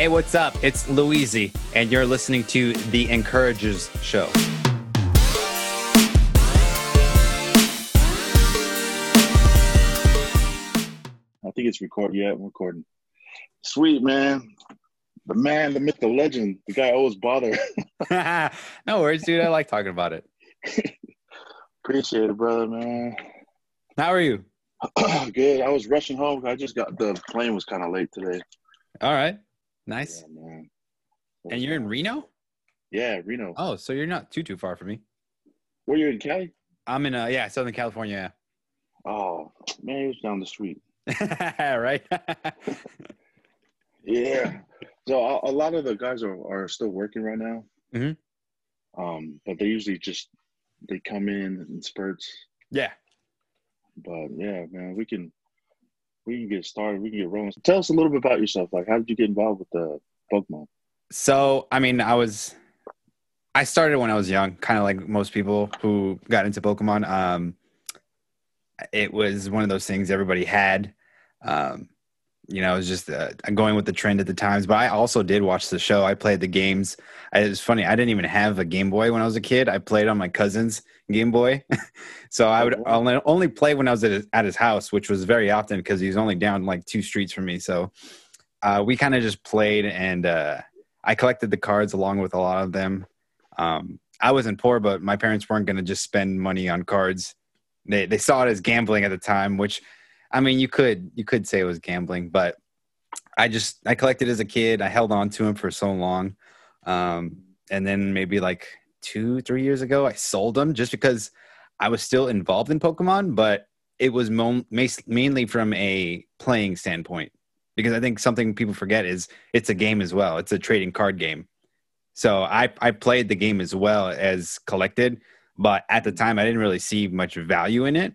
Hey, what's up? It's Louise, and you're listening to The Encouragers Show. I think it's recording. Yeah, I'm recording. Sweet man, the man, the myth, the legend, the guy I always bother. no worries, dude. I like talking about it. Appreciate it, brother, man. How are you? Good. I was rushing home. I just got the plane was kind of late today. All right, nice. Yeah. And you're in Reno? Yeah, Reno. Oh, so you're not too too far from me. Were you in Cali? I'm in uh yeah Southern California. Oh man, it was down the street. right. Yeah. So a, a lot of the guys are, are still working right now. Mhm. Um, but they usually just they come in in spurts. yeah. But yeah, man, we can we can get started. We can get rolling. Tell us a little bit about yourself. Like, how did you get involved with the Pokemon? So, I mean, I was, I started when I was young, kind of like most people who got into Pokemon. Um, it was one of those things everybody had. Um, you know, it was just uh, going with the trend at the times. But I also did watch the show. I played the games. I, it was funny. I didn't even have a Game Boy when I was a kid. I played on my cousin's Game Boy. so I would Oh, only, only play when I was at his, at his house, which was very often because he was only down like two streets from me. So uh, we kind of just played and uh, I collected the cards along with a lot of them. Um, I wasn't poor, but my parents weren't going to just spend money on cards. They they saw it as gambling at the time, which I mean, you could you could say it was gambling, but I just I collected as a kid. I held on to them for so long, um, and then maybe like two three years ago, I sold them just because I was still involved in Pokemon, but it was mo- mainly from a playing standpoint because I think something people forget is it's a game as well. It's a trading card game. So I I played the game as well as collected, but at the time I didn't really see much value in it.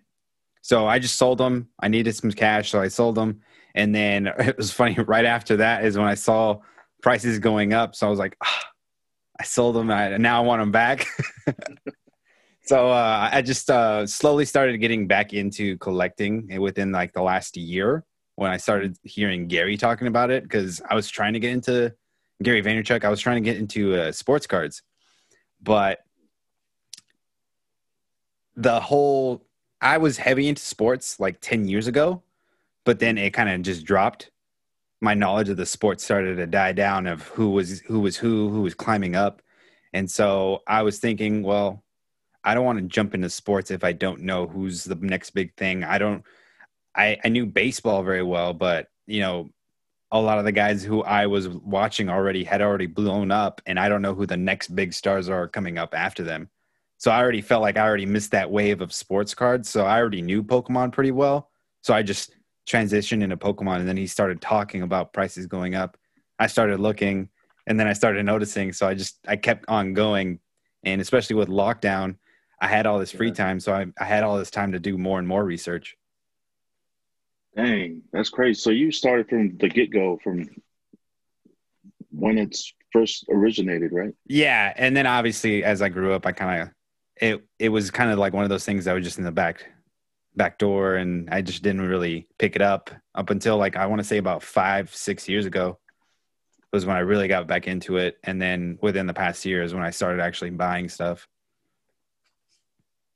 So I just sold them. I needed some cash, so I sold them. And then it was funny. Right after that is when I saw prices going up. So I was like, ah, I sold them. and now I want them back. so uh, I just uh, slowly started getting back into collecting within like the last year when I started hearing Gary talking about it because I was trying to get into Gary Vaynerchuk. I was trying to get into uh, sports cards, but the whole I was heavy into sports like 10 years ago, but then it kind of just dropped. My knowledge of the sport started to die down of who was who was who, who was climbing up. And so I was thinking, well, I don't want to jump into sports if I don't know who's the next big thing. I don't I, I knew baseball very well, but you know, a lot of the guys who I was watching already had already blown up, and I don't know who the next big stars are coming up after them. So I already felt like I already missed that wave of sports cards. So I already knew Pokemon pretty well. So I just transitioned into Pokemon, and then he started talking about prices going up. I started looking, and then I started noticing. So I just I kept on going, and especially with lockdown, I had all this free time, so I, I had all this time to do more and more research. Dang, that's crazy. So you started from the get go, from when it's first originated, right? Yeah, and then obviously as I grew up, I kind of it it was kind of like one of those things that was just in the back back door, and I just didn't really pick it up up until like I want to say about five six years ago was when I really got back into it, and then within the past year is when I started actually buying stuff.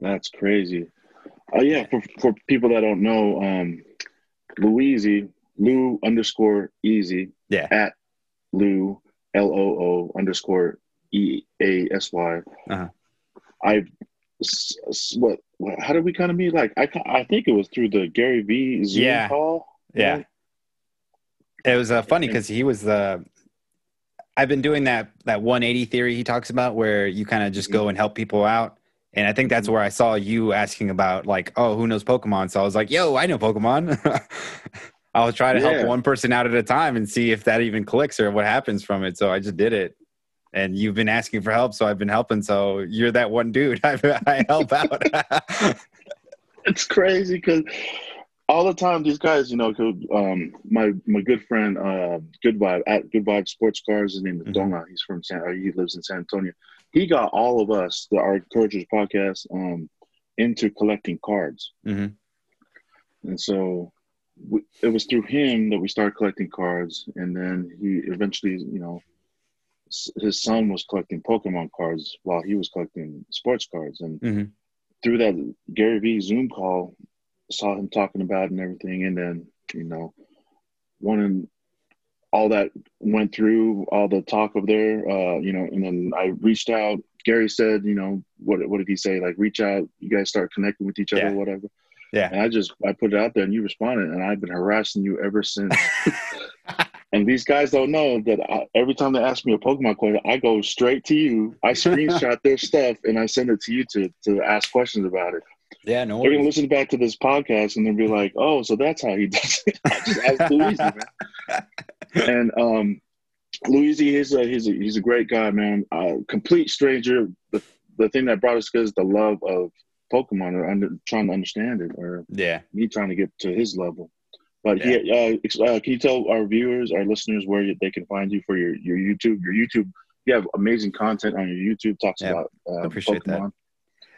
That's crazy. Oh yeah, for for people that don't know, um, Louise Lou underscore Easy Yeah. at Lou L O O underscore E A S Y. Uh-huh. I what, what how did we kind of meet? Like I I think it was through the Gary V Zoom Yeah. call. Yeah. right? It was uh, funny because he was the. I've been doing that that 180 theory he talks about, where you kind of just go and help people out, and I think that's where I saw you asking about like, oh, who knows Pokemon? So I was like, yo, I know Pokemon. I'll try to Yeah. help one person out at a time and see if that even clicks or what happens from it. So I just did it, and you've been asking for help, so I've been helping. So you're that one dude I, I help out. It's crazy because all the time these guys, you know, um, my my good friend, uh, Good Vibe at Good Vibe Sports Cars, his name is Mhm. Donga. He's from San, he lives in San Antonio. He got all of us, the our Encouragers podcast, um, into collecting cards, Mhm. and so we, it was through him that we started collecting cards, and then he eventually, you know, his son was collecting Pokemon cards while he was collecting sports cards, and mm-hmm. through that Gary Vee Zoom call, saw him talking about it and everything, and then you know, one and all that went through all the talk of there, uh, you know, and then I reached out. Gary said, you know, what what did he say? Like, reach out, you guys start connecting with each other, Yeah. whatever. Yeah. And I just I put it out there, and you responded, and I've been harassing you ever since. And these guys don't know that I, every time they ask me a Pokemon question, I go straight to you. I screenshot their stuff and I send it to you to to ask questions about it. yeah, no They're gonna listen back to this podcast and they'll be like, "Oh, so that's how he does it." I just Luigi, man. And um, Luigi, he's a he's a he's a great guy, man. Uh, complete stranger. The the thing that brought us is the love of Pokemon, or under, trying to understand it, or Yeah. me trying to get to his level. But he, uh, uh, can you tell our viewers, our listeners, where they can find you for your, your YouTube? Your YouTube, you have amazing content on your YouTube. Talks Yeah, about uh, appreciate that.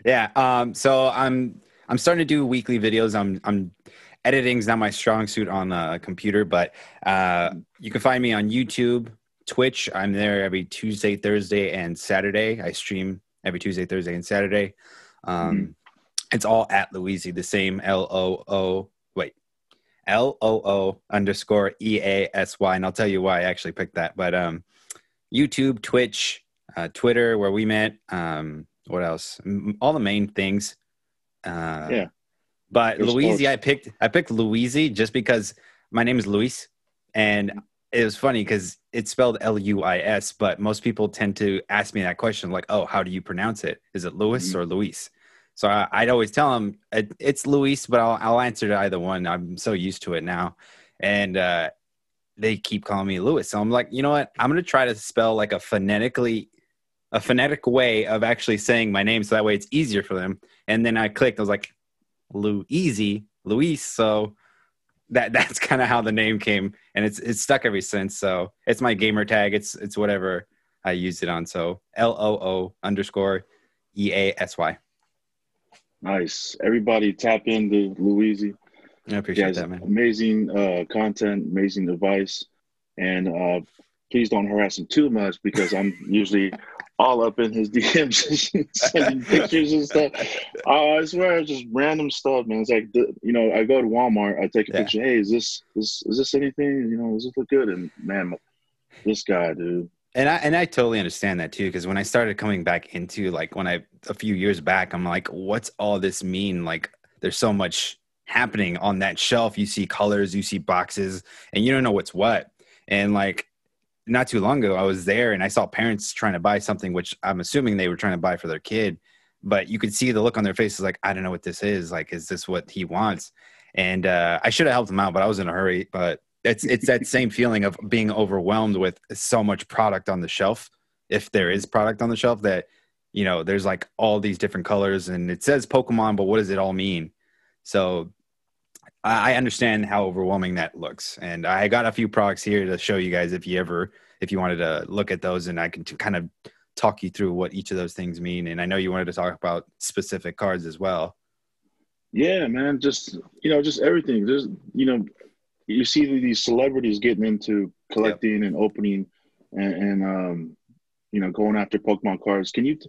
Yeah. Um, so I'm I'm starting to do weekly videos. I'm I'm editing's not my strong suit on a computer, but uh, you can find me on YouTube, Twitch. I'm there every Tuesday, Thursday, and Saturday. I stream every Tuesday, Thursday, and Saturday. Um, It's all at Louisi, the same L O O. L O O underscore E A S Y, and I'll tell you why I actually picked that. But um, YouTube, Twitch, uh, Twitter, where we met. Um, what else? All the main things. Uh, Yeah. But Louisi. I picked. I picked Louisi just because my name is Luis, and it was funny because it's spelled L U I S, but most people tend to ask me that question, like, "Oh, how do you pronounce it? Is it Louis Mhm. or Luis?" So I, I'd always tell them it, it's Luis, but I'll, I'll answer to either one. I'm so used to it now, and uh, they keep calling me Louis. So I'm like, you know what? I'm gonna try to spell like a phonetically, a phonetic way of actually saying my name, so that way it's easier for them. And then I clicked. I was like, Louisi, Luis. So that that's kind of how the name came, and it's it's stuck ever since. So it's my gamer tag. It's it's whatever I used it on. So L O O underscore E A S Y. Nice. Everybody tap into Luigi. I appreciate that, man. amazing uh, content, amazing advice, and uh, please don't harass him too much because I'm usually all up in his DMs, sending pictures and stuff. Uh, I swear, it's just random stuff, man. It's like you know, I go to Walmart, I take a Yeah. picture. Hey, is this is is this anything? You know, does this look good? And man, this guy, dude. And I and I totally understand that too because when I started coming back into like when I a few years back, I'm like, what's all this mean? Like, there's so much happening on that shelf. You see colors, you see boxes, and you don't know what's what. And like, not too long ago, I was there and I saw parents trying to buy something, which I'm assuming they were trying to buy for their kid, but you could see the look on their faces, like, I don't know what this is. Like, is this what he wants? And uh, I should have helped him out, but I was in a hurry. But it's it's that same feeling of being overwhelmed with so much product on the shelf if there is product on the shelf that you know there's like all these different colors and it says pokemon but what does it all mean so i understand how overwhelming that looks and i got a few products here to show you guys if you ever if you wanted to look at those and i can t- kind of talk you through what each of those things mean and i know you wanted to talk about specific cards as well Yeah, man. Just you know, just everything. Just you know, you see these celebrities getting into collecting and opening, and, and um, you know, going after Pokemon cards. Can you t-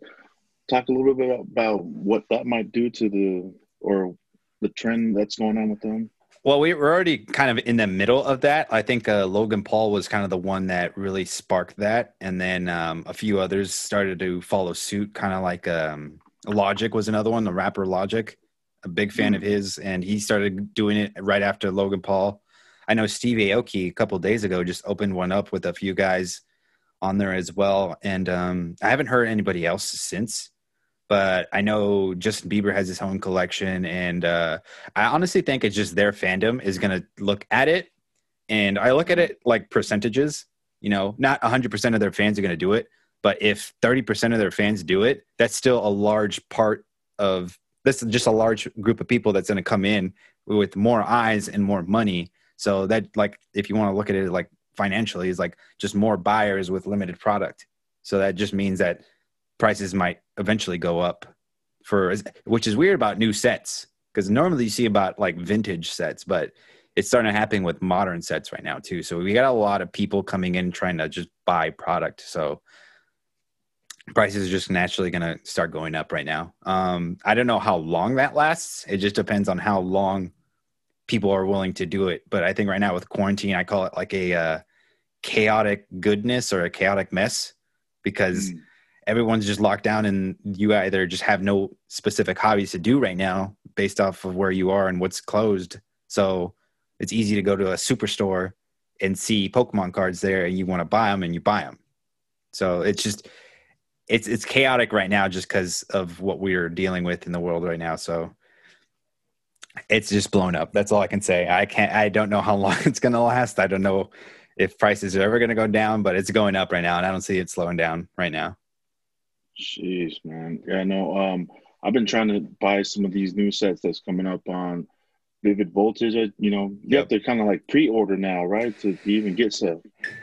talk a little bit about what that might do to the or the trend that's going on with them? Well, we we're already kind of in the middle of that. I think uh, Logan Paul was kind of the one that really sparked that, and then um, a few others started to follow suit. Kind of like um, Logic was another one, the rapper Logic, a big fan Mm. of his, and he started doing it right after Logan Paul. I know Steve Aoki a couple days ago just opened one up with a few guys on there as well, and um, I haven't heard anybody else since. But I know Justin Bieber has his own collection, and uh, I honestly think it's just their fandom is going to look at it. And I look at it like percentages, you know, not 100% of their fans are going to do it. But if 30% of their fans do it, that's still a large part of this is just a large group of people that's going to come in with more eyes and more money. So that, like, if you want to look at it like financially, is like just more buyers with limited product. So that just means that prices might eventually go up for which is weird about new sets because normally you see about like vintage sets but it's starting to happen with modern sets right now too. So we got a lot of people coming in trying to just buy product. So prices are just naturally going to start going up right now. Um, I don't know how long that lasts. It just depends on how long people are willing to do it. But I think right now with quarantine, I call it like a uh, chaotic goodness or a chaotic mess because mm. everyone's just locked down and you either just have no specific hobbies to do right now based off of where you are and what's closed. So it's easy to go to a superstore and see Pokemon cards there and you want to buy them and you buy them. So it's just it's it's chaotic right now just because of what we're dealing with in the world right now. So it's just blown up. That's all I can say. I can't. I don't know how long it's going to last. I don't know if prices are ever going to go down, but it's going up right now, and I don't see it slowing down right now. Jeez, man. Yeah, no. Um, I've been trying to buy some of these new sets that's coming up on Vivid Voltage. You know, you yep. have to kind of like pre-order now, right, to even get stuff.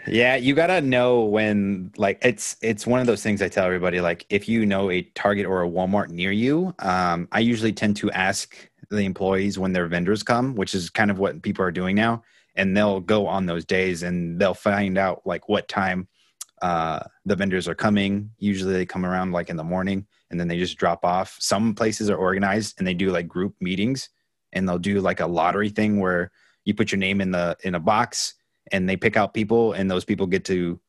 Yeah, you gotta know when. Like, it's it's one of those things I tell everybody. Like, if you know a Target or a Walmart near you, um, I usually tend to ask the employees when their vendors come, which is kind of what people are doing now, and they'll go on those days and they'll find out like what time uh, the vendors are coming. Usually, they come around like in the morning, and then they just drop off. Some places are organized and they do like group meetings and they'll do like a lottery thing where you put your name in the in a box and they pick out people and those people get to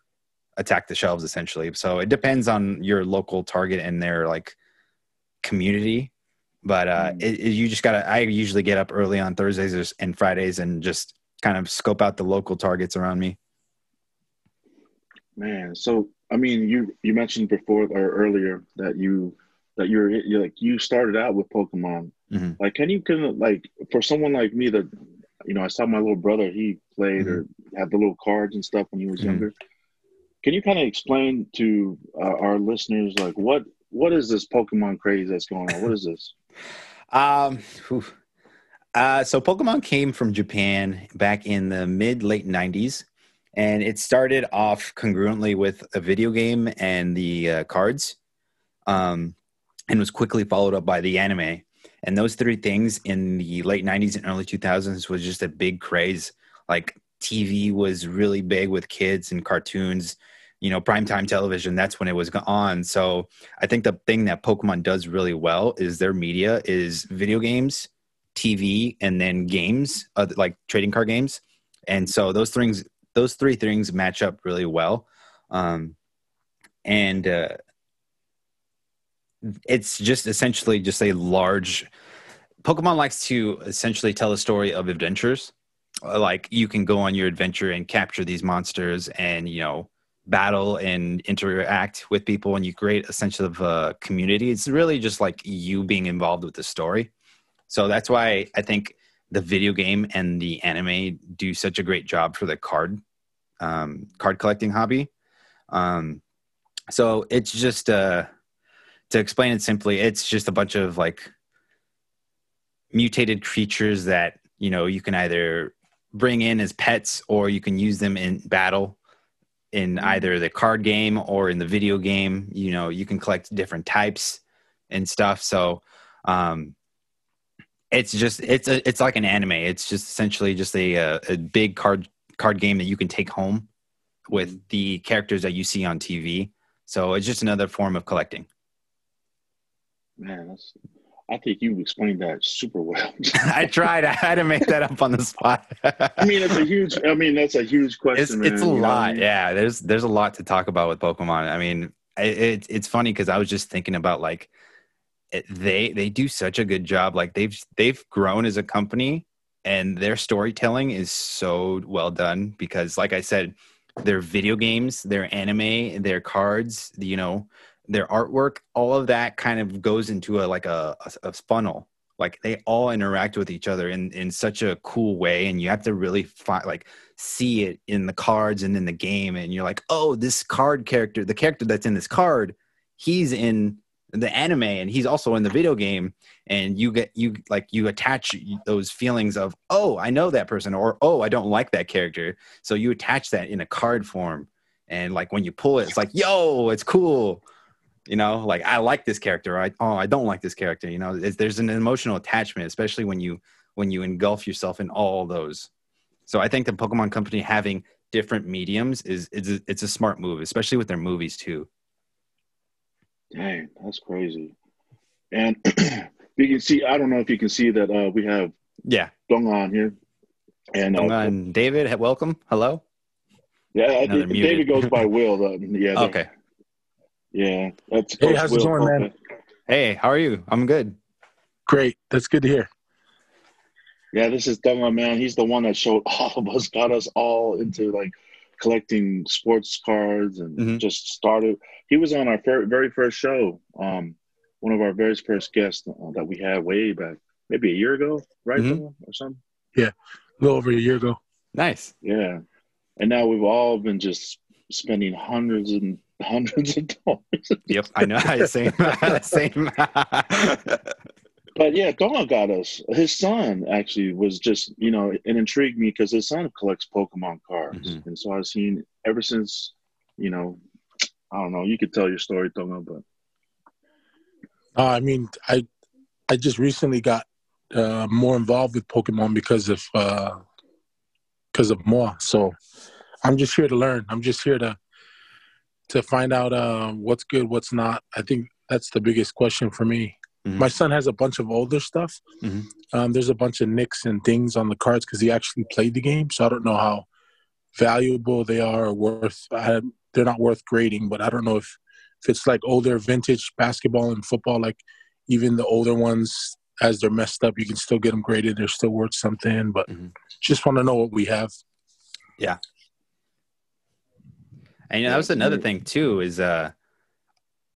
attack the shelves essentially so it depends on your local target and their like community but uh mm. it, it, you just gotta i usually get up early on thursdays and fridays and just kind of scope out the local targets around me man so i mean you you mentioned before or earlier that you that you're, you're like you started out with pokemon Mm-hmm. Like, can you can like for someone like me that you know, I saw my little brother. He played mm-hmm. or had the little cards and stuff when he was mm-hmm. younger. Can you kind of explain to uh, our listeners like what what is this Pokemon craze that's going on? What is this? Um, uh, so Pokemon came from Japan back in the mid late '90s, and it started off congruently with a video game and the uh, cards, um, and was quickly followed up by the anime. And those three things in the late 90s and early 2000s was just a big craze. Like TV was really big with kids and cartoons, you know, primetime television, that's when it was on. So I think the thing that Pokemon does really well is their media is video games, TV, and then games, uh, like trading card games. And so those things, those three things match up really well. Um, and uh, it's just essentially just a large Pokemon likes to essentially tell a story of adventures. Like you can go on your adventure and capture these monsters and you know battle and interact with people and you create a sense of uh, community. It's really just like you being involved with the story. So that's why I think the video game and the anime do such a great job for the card um, card collecting hobby. Um, so it's just uh, to explain it simply, it's just a bunch of like mutated creatures that you know you can either bring in as pets or you can use them in battle in mm-hmm. either the card game or in the video game you know you can collect different types and stuff so um it's just it's a it's like an anime it's just essentially just a a, a big card card game that you can take home with mm-hmm. the characters that you see on tv so it's just another form of collecting Man, that's. I think you explained that super well. I tried. I had to make that up on the spot. I mean, it's a huge. I mean, that's a huge question. It's, it's a lot. Know? Yeah, there's there's a lot to talk about with Pokemon. I mean, it, it's funny because I was just thinking about like they they do such a good job. Like they've they've grown as a company, and their storytelling is so well done. Because, like I said, their video games, their anime, their cards, you know their artwork, all of that kind of goes into a like a, a, funnel. Like they all interact with each other in in such a cool way, and you have to really find like see it in the cards and in the game, and you're like, oh, this card character, the character that's in this card, he's in the anime and he's also in the video game. And you get you like you attach those feelings of oh i know that person or oh i don't like that character. So you attach that in a card form and like when you pull it it's like yo it's cool you know like i like this character i oh i don't like this character you know there's an emotional attachment especially when you when you engulf yourself in all those. So I think the Pokemon Company having different mediums is it's a, it's a smart move, especially with their movies too. Dang, that's crazy. And you can see, I don't know if you can see that uh, we have Yeah, Dongan here. And uh, and David, welcome. Hello. yeah, I. David goes by Will. Uh, yeah. Okay. Yeah. That's Hey, Coach how's it going, man? Hey, how are you? I'm good. Great. That's good to hear. Yeah, this is Dongan, man. He's the one that showed all of us, got us all into like collecting sports cards and Mhm. just started. He was on our fir- very first show. Um, one of our very first guests uh, that we had way back, maybe a year ago, right? Mhm. Or something. Yeah, a little over a year ago. Nice. Yeah. And now we've all been just spending hundreds and hundreds of dollars. Yep, I know. Same. Same. But yeah, Donald got us. His son actually was just, you know, it intrigued me because his son collects Pokemon cards. Mhm. And so I've seen ever since, you know, I don't know, you could tell your story, Donald, but Uh, I mean, I I just recently got uh, more involved with Pokemon because of uh, because of Moa. So I'm just here to learn. I'm just here to to find out uh, what's good, what's not. I think that's the biggest question for me. Mhm. My son has a bunch of older stuff. Mhm. Um, there's a bunch of nicks and things on the cards because he actually played the game. So I don't know how valuable they are or worth. I, they're not worth grading, but I don't know if if it's like older vintage basketball and football, like even the older ones, as they're messed up, you can still get them graded. They're still worth something. But Mhm. just want to know what we have. And you know, that was another thing too. Is uh,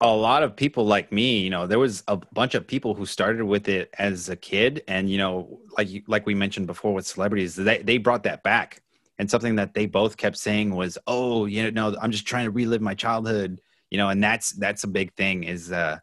a lot of people like me. You know, there was a bunch of people who started with it as a kid, and you know, like you- like we mentioned before with celebrities, they they brought that back. And something that they both kept saying was, "Oh, you know, I'm just trying to relive my childhood." You know, and that's that's a big thing. Is uh,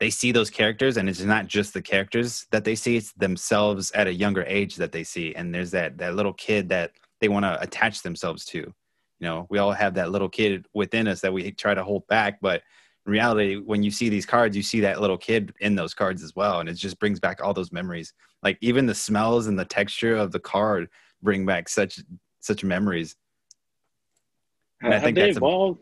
they see those characters, and it's not just the characters that they see; it's themselves at a younger age that they see. And there's that that little kid that they want to attach themselves to you know we all have that little kid within us that we try to hold back but in reality when you see these cards you see that little kid in those cards as well and it just brings back all those memories. Like even the smells and the texture of the card bring back such such memories. And I think they that's a- evolved?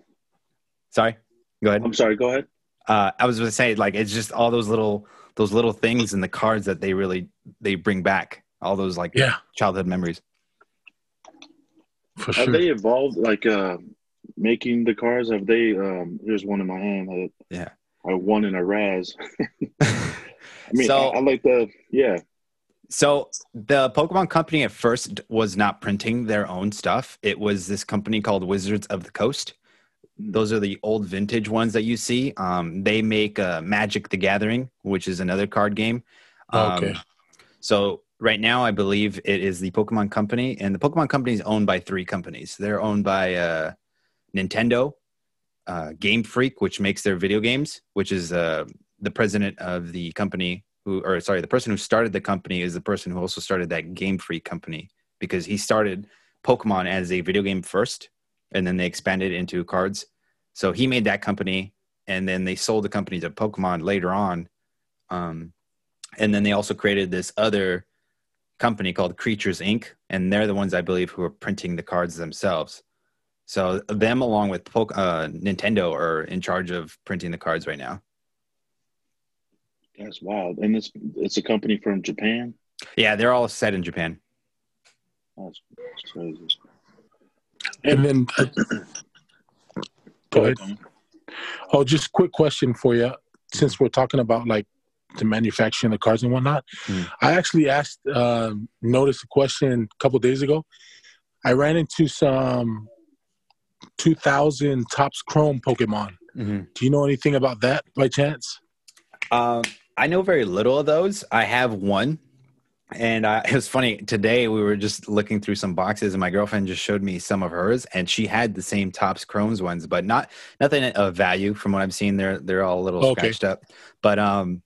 sorry go ahead. I'm sorry, go ahead. uh, i was going to say like it's just all those little those little things in the cards that they really they bring back all those like Yeah, childhood memories for Have they evolved like uh making the cars? Have they um here's one in my hand. I, Yeah. I won in a Raz. I mean So- I, I like the yeah. So the Pokemon Company at first was not printing their own stuff. It was this company called Wizards of the Coast. Those are the old vintage ones that you see. Um, they make uh, Magic: The Gathering, which is another card game. Um, Okay. So right now, I believe it is the Pokemon Company, and the Pokemon Company is owned by three companies. They're owned by uh, Nintendo, uh, Game Freak, which makes their video games, which is uh, the president of the company who, or sorry, the person who started the company is the person who also started that Game Freak company because he started Pokemon as a video game first, and then they expanded into cards. So he made that company, and then they sold the company to Pokemon later on. Um, and then they also created this other company called Creatures Inc., and they're the ones I believe who are printing the cards themselves. So them, along with Poke- uh, Nintendo, are in charge of printing the cards right now. That's wild. And it's it's a company from Japan. Yeah, they're all set in Japan. That's, that's crazy. And then, uh, go ahead. Oh, just quick question for you. Since we're talking about like the manufacturing the cars and whatnot, Mm. I actually asked, um, noticed a question a couple days ago. I ran into some 2000 Topps Chrome Pokemon. Do you know anything about that by chance? Um, I know very little of those. I have one, and uh, it was funny. Today we were just looking through some boxes, and my girlfriend just showed me some of hers, and she had the same Topps Chromes ones, but not nothing of value from what I've seen. They're they're all a little Okay. scratched up, but um,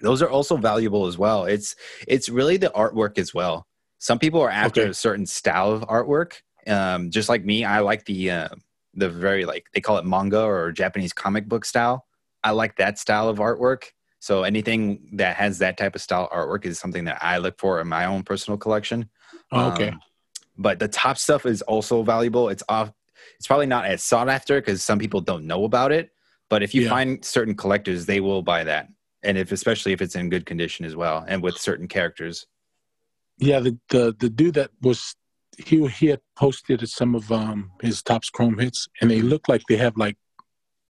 those are also valuable as well. It's it's really the artwork as well. Some people are after Okay. a certain style of artwork. Um, just like me, I like the uh, the very like they call it manga or Japanese comic book style. I like that style of artwork. So anything that has that type of style artwork is something that I look for in my own personal collection. Oh, okay. Um, but the top stuff is also valuable. It's off. It's probably not as sought after because some people don't know about it. But if you Yeah. find certain collectors, they will buy that, and if especially if it's in good condition as well, and with certain characters. Yeah, the, the the dude that was he he had posted some of um his Topps Chrome hits, and they look like they have like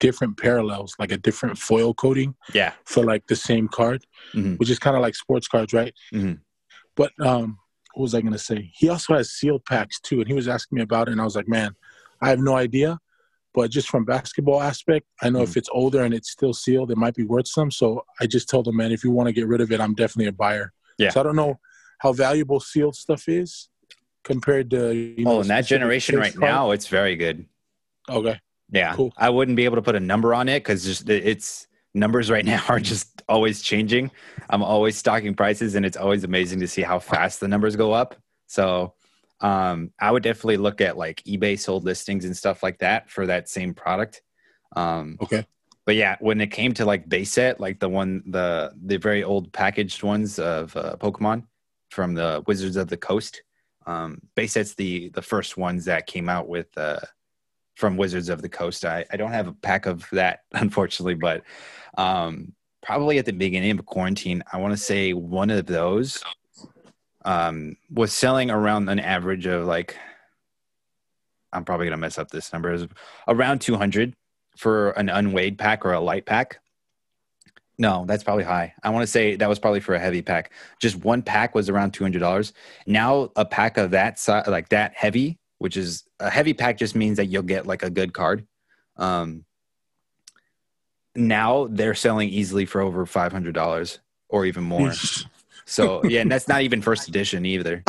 different parallels, like a different foil coating Yeah. for like the same card, Mhm. which is kind of like sports cards, right? Mhm. But um, what was I gonna say? He also has sealed packs too, and he was asking me about it, and I was like, man, I have no idea. But just from basketball aspect, I know if mm. it's older and it's still sealed, it might be worth some. So I just told them, man, if you want to get rid of it, I'm definitely a buyer. Yeah. So I don't know how valuable sealed stuff is compared to you oh, know. Oh, in that generation right card. now, it's very good. Okay. Yeah, Cool. I wouldn't be able to put a number on it because just it's numbers right now are just always changing. I'm always stocking prices, and it's always amazing to see how fast the numbers go up. So, um, I would definitely look at like eBay sold listings and stuff like that for that same product. Um, Okay. but yeah, when it came to like base set, like the one the the very old packaged ones of uh, Pokemon from the Wizards of the Coast, um, base set's the the first ones that came out with uh, from Wizards of the Coast. I, I don't have a pack of that unfortunately, but um, probably at the beginning of quarantine, I want to say one of those um, was selling around an average of like I'm probably gonna mess up this number is around 200 for an unweighed pack or a light pack. No, that's probably high. I want to say that was probably for a heavy pack. Just one pack was around two hundred dollars. Now a pack of that size, like that heavy, which is a heavy pack, just means that you'll get like a good card. Um, now they're selling easily for over five hundred dollars or even more. So yeah, and that's not even first edition either.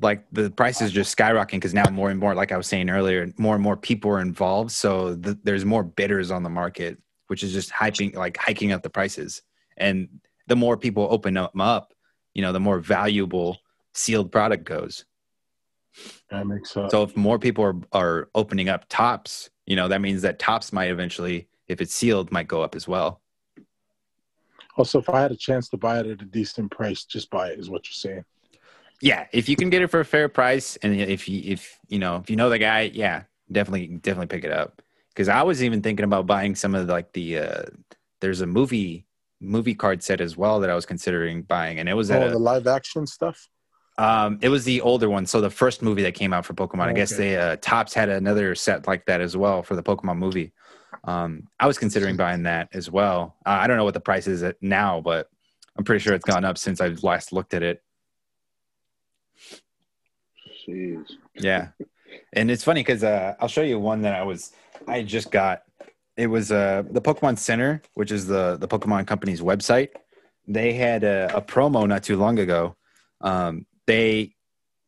Like the price is just skyrocketing because now more and more, like I was saying earlier, more and more people are involved. So th- there's more bidders on the market, which is just hyping, like hiking up the prices. And the more people open them up, you know, the more valuable sealed product goes. That makes sense. So if more people are, are opening up Topps, you know, that means that Topps might eventually, if it's sealed, might go up as well. Also, if I had a chance to buy it at a decent price, just buy it. Is what you're saying? yeah if you can get it for a fair price and if you if you know if you know the guy yeah definitely definitely pick it up because i was even thinking about buying some of like the uh there's a movie movie card set as well that i was considering buying and it was at Oh, a, the live action stuff. um it was the older one so the first movie that came out for pokemon i guess Okay. they uh Topps had another set like that as well for the pokemon movie um i was considering buying that as well uh, i don't know what the price is at now but i'm pretty sure it's gone up since i last looked at it Jeez. Yeah. And it's funny because uh, I'll show you one that I was I just got. It was uh, the Pokemon Center, which is the the Pokemon company's website. They had a, a promo not too long ago. Um, they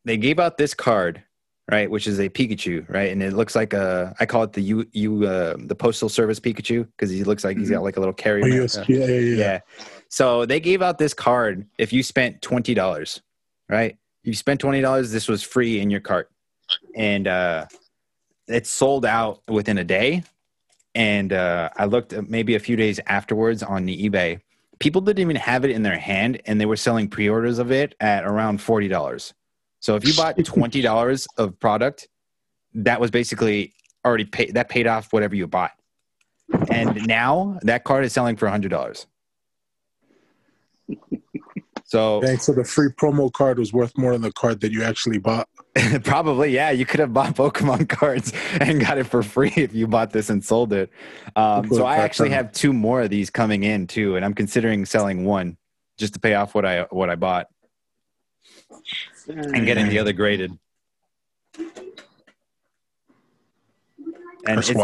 they gave out this card, right, which is a Pikachu, right, and it looks like a I call it the U U uh, the Postal Service Pikachu because he looks like he's got like a little carry. Oh, yes. yeah, yeah, yeah. yeah. So they gave out this card if you spent twenty dollars, right? You spent twenty dollars, this was free in your cart, and uh, it sold out within a day. And uh, I looked uh, maybe a few days afterwards on the eBay. People didn't even have it in their hand, and they were selling pre-orders of it at around forty dollars. So if you bought twenty dollars of product, that was basically already paid. That paid off whatever you bought. And now that card is selling for hundred dollars. So Thanks. So the free promo card was worth more than the card that you actually bought. probably, yeah, you could have bought Pokemon cards and got it for free if you bought this and sold it. Um, so I actually have two more of these coming in too, and I'm considering selling one just to pay off what I what I bought and getting the other graded. And That's it,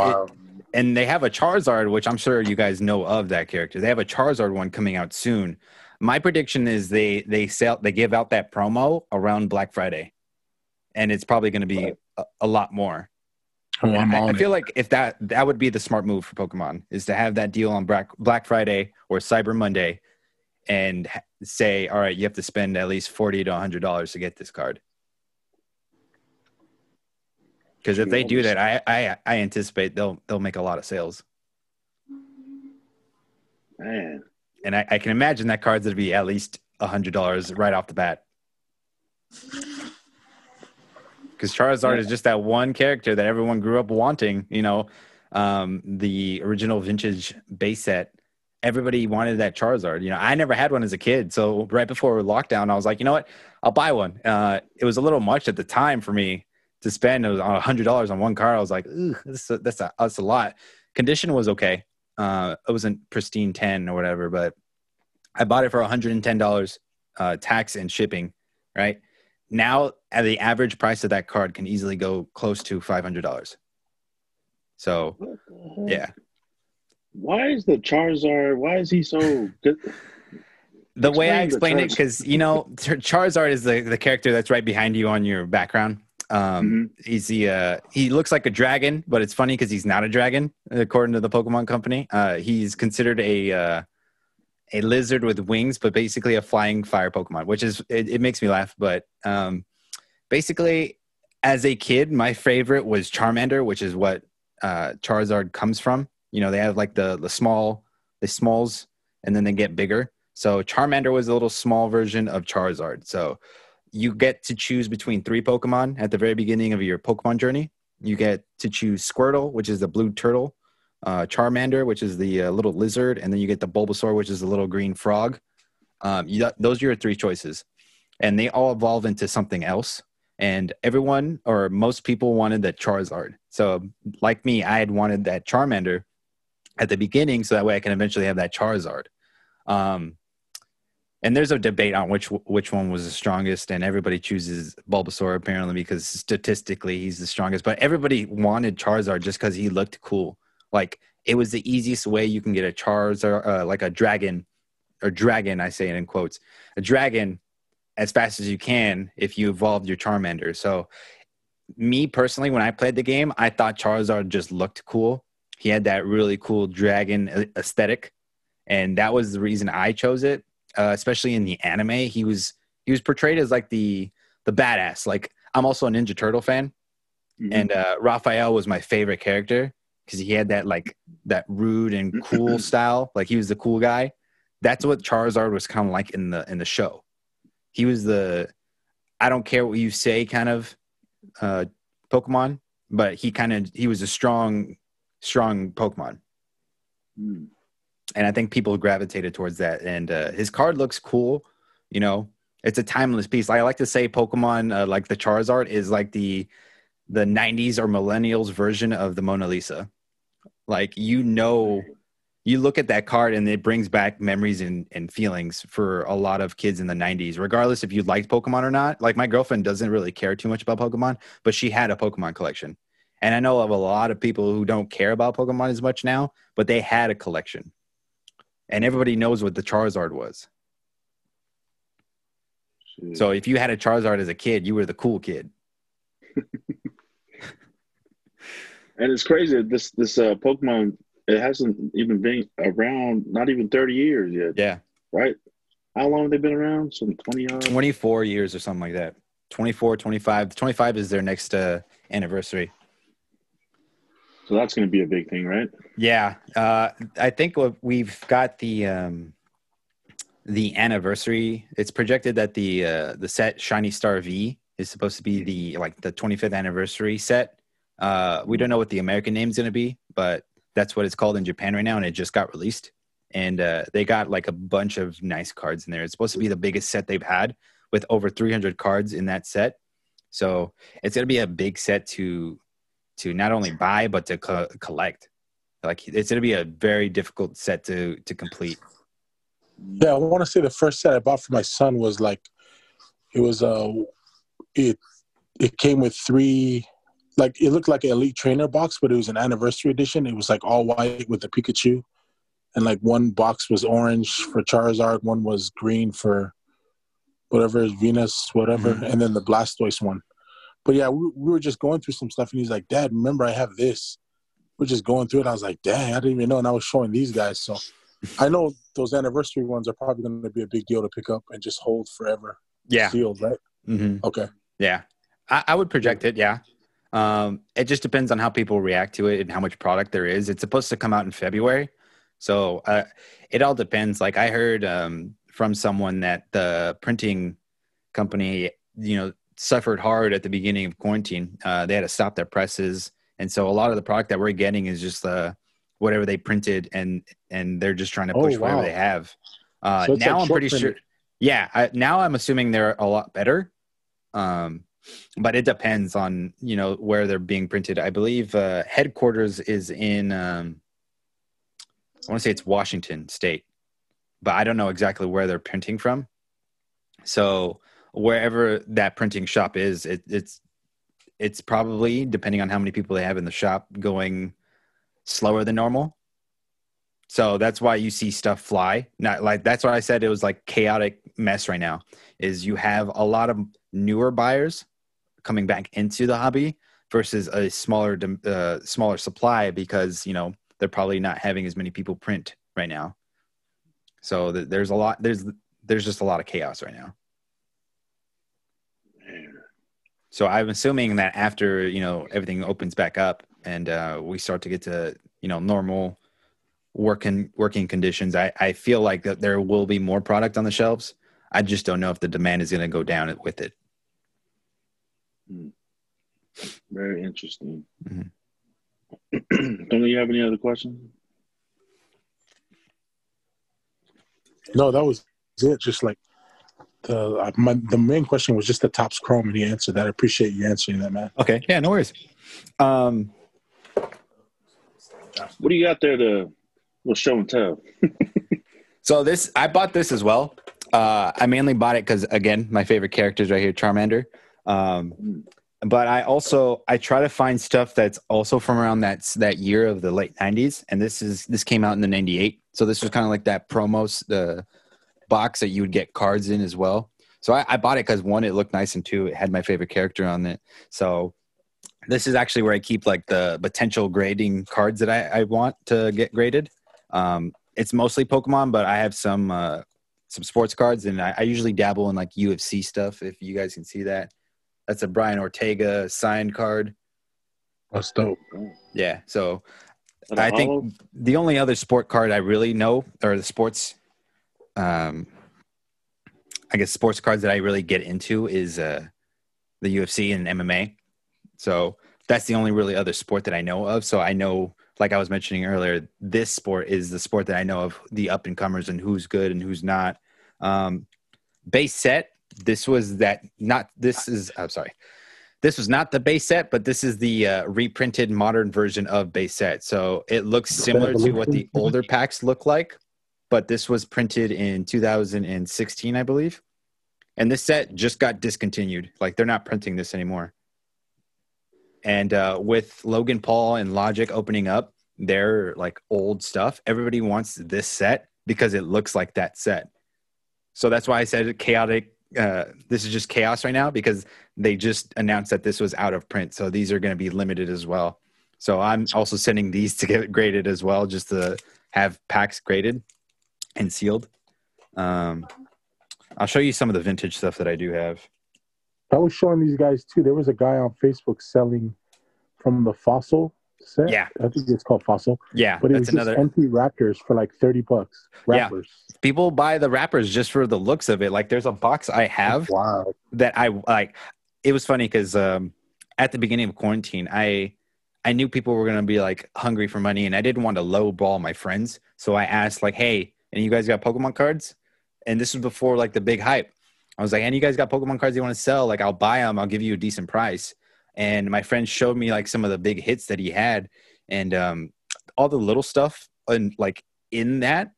and they have a Charizard, which I'm sure you guys know of that character. They have a Charizard one coming out soon. My prediction is they they sell they give out that promo around Black Friday, and it's probably going to be a, a lot more. Oh, I, I feel like if that that would be the smart move for Pokemon is to have that deal on Black Black Friday or Cyber Monday, and say, all right, you have to spend at least forty to hundred dollars to get this card. Because if they do that, I, I I anticipate they'll they'll make a lot of sales. Man, and I, I can imagine that card's gonna be at least a hundred dollars right off the bat. Because Charizard is just that one character that everyone grew up wanting. You know, um, the original vintage base set. Everybody wanted that Charizard. You know, I never had one as a kid. So right before lockdown, I was like, you know what? I'll buy one. Uh, it was a little much at the time for me to spend. It was a hundred dollars on one car. I was like, that's a, that's a, that's a lot. Condition was okay. Uh, it wasn't pristine ten or whatever, but I bought it for hundred and ten dollars, uh, tax and shipping. Right now, at the average price of that card can easily go close to five hundred dollars. So, yeah. Why is the Charizard? Why is he so good? The way I explain it, because you know, Charizard is the, the character that's right behind you on your background. Um, mm-hmm. He's the uh, he looks like a dragon, but it's funny because he's not a dragon according to the Pokemon Company. Uh, he's considered a uh, a lizard with wings, but basically a flying fire Pokemon, which is it, it makes me laugh. But um, basically, as a kid, my favorite was Charmander, which is what uh, Charizard comes from. You know, they have like the the small the smalls, and then they get bigger. So Charmander was a little small version of Charizard. So you get to choose between three Pokemon at the very beginning of your Pokemon journey. You get to choose Squirtle, which is the blue turtle, uh, Charmander, which is the uh, little lizard, and then you get the Bulbasaur, which is the little green frog. Um, you, those are your three choices, and they all evolve into something else. And everyone, or most people, wanted that Charizard. So, like me, I had wanted that Charmander at the beginning, so that way I can eventually have that Charizard. Um, and there's a debate on which which one was the strongest, and everybody chooses Bulbasaur apparently because statistically he's the strongest. But everybody wanted Charizard just because he looked cool. Like it was the easiest way you can get a Charizard, uh, like a dragon, or dragon. I say it in quotes, a dragon, as fast as you can if you evolved your Charmander. So, me personally, when I played the game, I thought Charizard just looked cool. He had that really cool dragon aesthetic, and that was the reason I chose it uh, especially in the anime. He was he was portrayed as like the the badass. Like I'm also a Ninja Turtle fan, mm-hmm. and uh, Raphael was my favorite character because he had that like that rude and cool style. Like he was the cool guy. That's what Charizard was kind of like in the in the show. He was the I don't care what you say kind of uh, Pokemon, but he kind of he was a strong strong Pokemon. Mm and I think people gravitated towards that. And uh, his card looks cool. You know, it's a timeless piece. I like to say Pokemon, uh, like the Charizard, is like the the '90s or millennials version of the Mona Lisa. Like you know, you look at that card and it brings back memories and, and feelings for a lot of kids in the 90s, regardless if you liked Pokemon or not. Like my girlfriend doesn't really care too much about Pokemon, but she had a Pokemon collection. And I know of a lot of people who don't care about Pokemon as much now, but they had a collection and everybody knows what the Charizard was. Shit. So if you had a Charizard as a kid, you were the cool kid. and it's crazy this this uh, Pokemon it hasn't even been around not even 30 years yet. Yeah. Right? How long have they been around? Some 20 years? 24 years or something like that. 24, 25. 25 is their next uh, anniversary. So that's going to be a big thing, right? Yeah, uh, I think we've got the um, the anniversary. It's projected that the uh, the set Shiny Star V is supposed to be the like the 25th anniversary set. Uh, we don't know what the American name is going to be, but that's what it's called in Japan right now, and it just got released. And uh, they got like a bunch of nice cards in there. It's supposed to be the biggest set they've had with over 300 cards in that set. So it's going to be a big set to to not only buy but to co- collect. Like it's going to be a very difficult set to to complete. Yeah, I want to say the first set I bought for my son was like it was a uh, it it came with three like it looked like an elite trainer box, but it was an anniversary edition. It was like all white with the Pikachu, and like one box was orange for Charizard, one was green for whatever Venus, whatever, mm-hmm. and then the Blastoise one. But yeah, we, we were just going through some stuff, and he's like, "Dad, remember I have this." We're just going through it. I was like, "Dang, I didn't even know." And I was showing these guys, so I know those anniversary ones are probably going to be a big deal to pick up and just hold forever. Yeah, sealed, right? Mm-hmm. Okay. Yeah, I, I would project it. Yeah, um, it just depends on how people react to it and how much product there is. It's supposed to come out in February, So uh, it all depends. Like I heard um, from someone that the printing company, you know, suffered hard at the beginning of quarantine. Uh, they had to stop their presses, and so a lot of the product that we're getting is just uh, whatever they printed, and and they're just trying to push Oh, whatever they have. Uh, So now like I'm pretty short sure. Yeah, I, now I'm assuming they're a lot better. Um, but it depends on you know where they're being printed. I believe uh, headquarters is in. Um, I want to say it's Washington State, but I don't know exactly where they're printing from. So wherever that printing shop is, it, it's it's probably depending on how many people they have in the shop going slower than normal. So that's why you see stuff fly. Not like that's why I said it was like chaotic mess right now. Is you have a lot of newer buyers coming back into the hobby versus a smaller uh, smaller supply because you know they're probably not having as many people print right now. So th- there's a lot. There's there's just a lot of chaos right now. Man. So I'm assuming that after you know everything opens back up and uh, we start to get to you know normal working working conditions, I, I feel like that there will be more product on the shelves. I just don't know if the demand is going to go down with it. Very interesting. Mhm. Don't you have any other questions? No, that was it. Just like the uh, my, the main question was just the Topps Chrome, and he answered that. I appreciate you answering that, man. Okay, yeah, no worries. Um, What do you got there to well show and tell? So this, I bought this as well. Uh, I mainly bought it because again, my favorite character is right here, Charmander. Um, but I also I try to find stuff that's also from around that that year of the late '90s, and this is this came out in the '98. So this was kind of like that promos the box that you would get cards in as well. So I, I bought it because one, it looked nice, and two, it had my favorite character on it. So this is actually where I keep like the potential grading cards that I, I want to get graded. Um, it's mostly Pokemon, but I have some uh, some sports cards, and I, I usually dabble in like UFC stuff. If you guys can see that, that's a Brian Ortega signed card. That's dope. Yeah, so Is that a I think the only other sport card I really know, or the sports, um, I guess sports cards that I really get into is uh, the UFC and MMA. So that's the only really other sport that I know of. So I know, like I was mentioning earlier, this sport is the sport that I know of the up and comers and who's good and who's not. Um, base set. This was that not. This is. I'm sorry. This was not the base set, but this is the uh, reprinted modern version of base set. So it looks similar to what the older packs look like, but this was printed in 2016, I believe. And this set just got discontinued. Like they're not printing this anymore. And uh, with Logan Paul and Logic opening up their like old stuff, everybody wants this set because it looks like that set. So that's why I said chaotic. Uh, this is just chaos right now because they just announced that this was out of print. So these are going to be limited as well. So I'm also sending these to get graded as well, just to have packs graded and sealed. Um, I'll show you some of the vintage stuff that I do have. I was showing these guys too. There was a guy on Facebook selling from the fossil set. Yeah. I think it's called fossil. Yeah, But it that's was just another. empty wrappers for like thirty bucks. Yeah. Wrappers. People buy the wrappers just for the looks of it. Like there's a box I have Wow. that I like. It was funny because um, at the beginning of quarantine, I I knew people were gonna be like hungry for money, and I didn't want to lowball my friends. So I asked like, "Hey, and you guys got Pokemon cards?" And this was before like the big hype. I was like, "And you guys got Pokemon cards you want to sell? Like, I'll buy them. I'll give you a decent price." And my friend showed me like some of the big hits that he had, and um, all the little stuff and like in that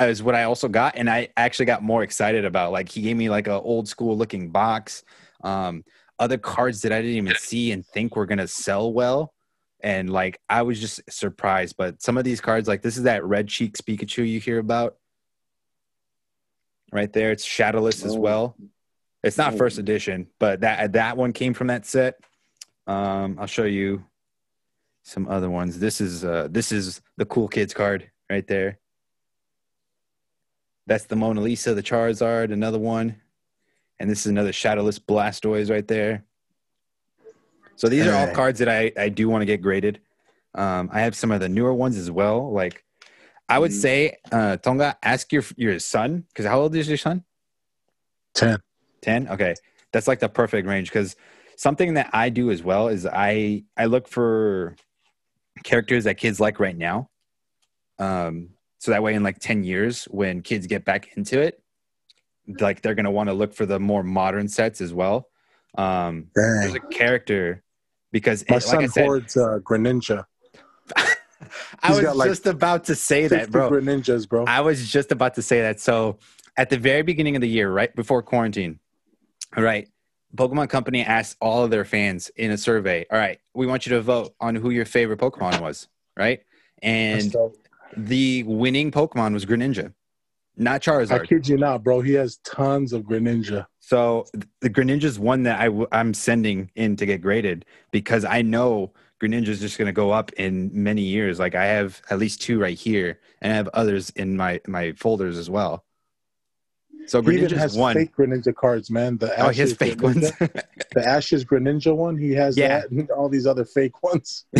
is what I also got, and I actually got more excited about. Like he gave me like a old school looking box, um, other cards that I didn't even see and think were gonna sell well, and like I was just surprised. But some of these cards, like this is that red cheeks Pikachu you hear about, right there. It's shadowless as Oh. well. It's not Oh. first edition, but that that one came from that set. Um, I'll show you some other ones. This is uh, this is the cool kids card right there. That's the Mona Lisa, the Charizard, another one, and this is another Shadowless Blastoise right there. So these are all cards that I I do want to get graded. Um, I have some of the newer ones as well. Like I would Mhm. say, uh, Tonga, ask your your son because how old is your son? Ten. 10 okay that's like the perfect range because something that i do as well is i i look for characters that kids like right now um so that way in like 10 years when kids get back into it like they're going to want to look for the more modern sets as well um there's a character because My it, son like i said hoards uh, Greninja. i was like, just about to say that bro Greninjas, bro. I was just about to say that. So at the very beginning of the year, right before quarantine, all right, Pokemon Company asked all of their fans in a survey, all right, we want you to vote on who your favorite Pokemon was, right? And the winning Pokemon was Greninja, not Charizard. I kid you not, bro. He has tons of Greninja. So the Greninja's one that I w- I'm sending in to get graded because I know Greninja's just going to go up in many years. Like I have at least two right here, and I have others in my my folders as well. So He even has one. fake Greninja cards, man. The oh, he has Ashes fake Greninja, ones. The Ashes Greninja one, he has Yeah. that, and all these other fake ones.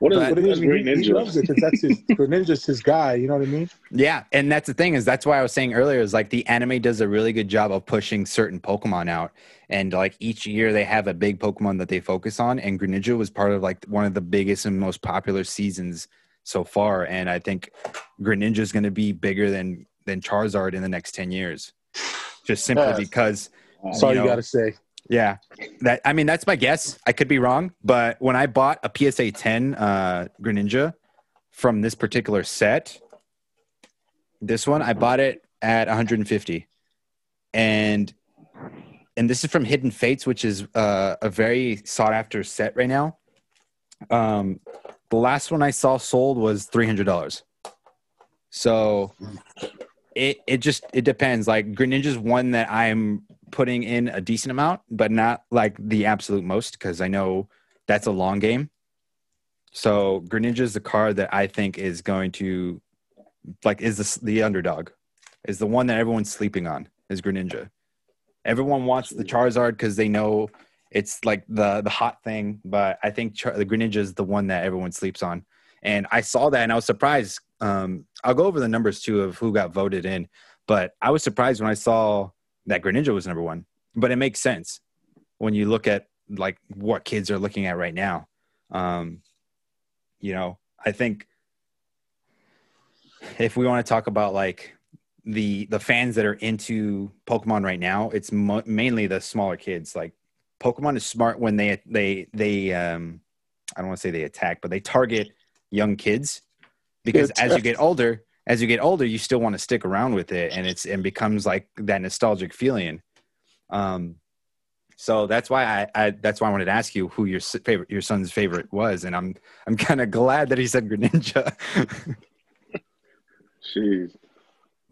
What is, But- what But I Great he, he loves it because that's his Greninja's his guy. You know what I mean? yeah, and that's the thing is that's why I was saying earlier is like the anime does a really good job of pushing certain Pokemon out, and like each year they have a big Pokemon that they focus on, and Greninja was part of like one of the biggest and most popular seasons so far, and I think Greninja is going to be bigger than than Charizard in the next ten years, just simply Yes. because That's all you you, got to say. Yeah, that I mean that's my guess. I could be wrong, but when I bought a PSA 10 uh, Greninja from this particular set, this one I bought it at 150, and and this is from Hidden Fates, which is uh, a very sought after set right now. Um, the last one I saw sold was three hundred dollars. So it it just it depends. Like Greninja's one that I'm putting in a decent amount, but not like the absolute most because I know that's a long game. So Greninja is the card that I think is going to like is the the underdog, is the one that everyone's sleeping on is Greninja. Everyone wants the Charizard because they know it's like the the hot thing, but I think Char- the Greninja is the one that everyone sleeps on. And I saw that and I was surprised. Um, I'll go over the numbers too of who got voted in, but I was surprised when I saw that Greninja was number one. But it makes sense when you look at like what kids are looking at right now. Um, you know, I think if we want to talk about like the the fans that are into Pokemon right now, it's mo- mainly the smaller kids. Like Pokemon is smart when they they they um I don't want to say they attack, but they target young kids because as you get older, as you get older, you still want to stick around with it, and it's and becomes like that nostalgic feeling. Um, so that's why I, I that's why I wanted to ask you who your favorite your son's favorite was, and I'm I'm kind of glad that he said Greninja. Jeez.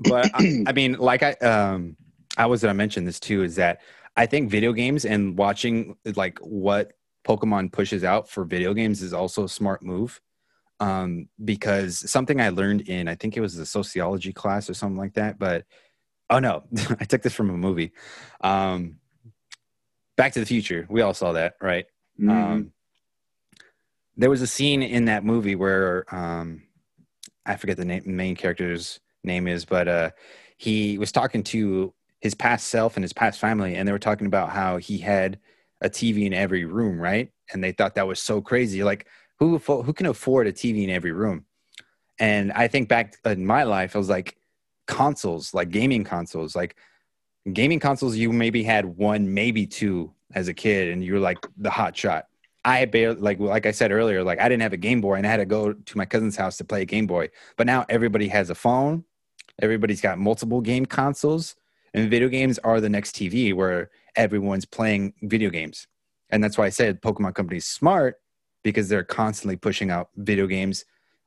but I, I mean, like I um I was gonna mention this too is that I think video games and watching like what Pokemon pushes out for video games is also a smart move. Um, because something I learned in I think it was a sociology class or something like that, but oh no, I took this from a movie. Um, Back to the Future, we all saw that, right? Mhm. Um, there was a scene in that movie where um, I forget the name, main character's name is, but uh, he was talking to his past self and his past family, and they were talking about how he had a TV in every room, right? And they thought that was so crazy. Like, who who can afford a TV in every room? And I think back in my life, I was like, consoles, like gaming consoles, like gaming consoles. You maybe had one, maybe two as a kid, and you were like the hot shot. I had barely, like like I said earlier, like I didn't have a Game Boy, and I had to go to my cousin's house to play a Game Boy. But now everybody has a phone. Everybody's got multiple game consoles, and video games are the next TV where everyone's playing video games. And that's why I said Pokemon Company's smart because they're constantly pushing out video games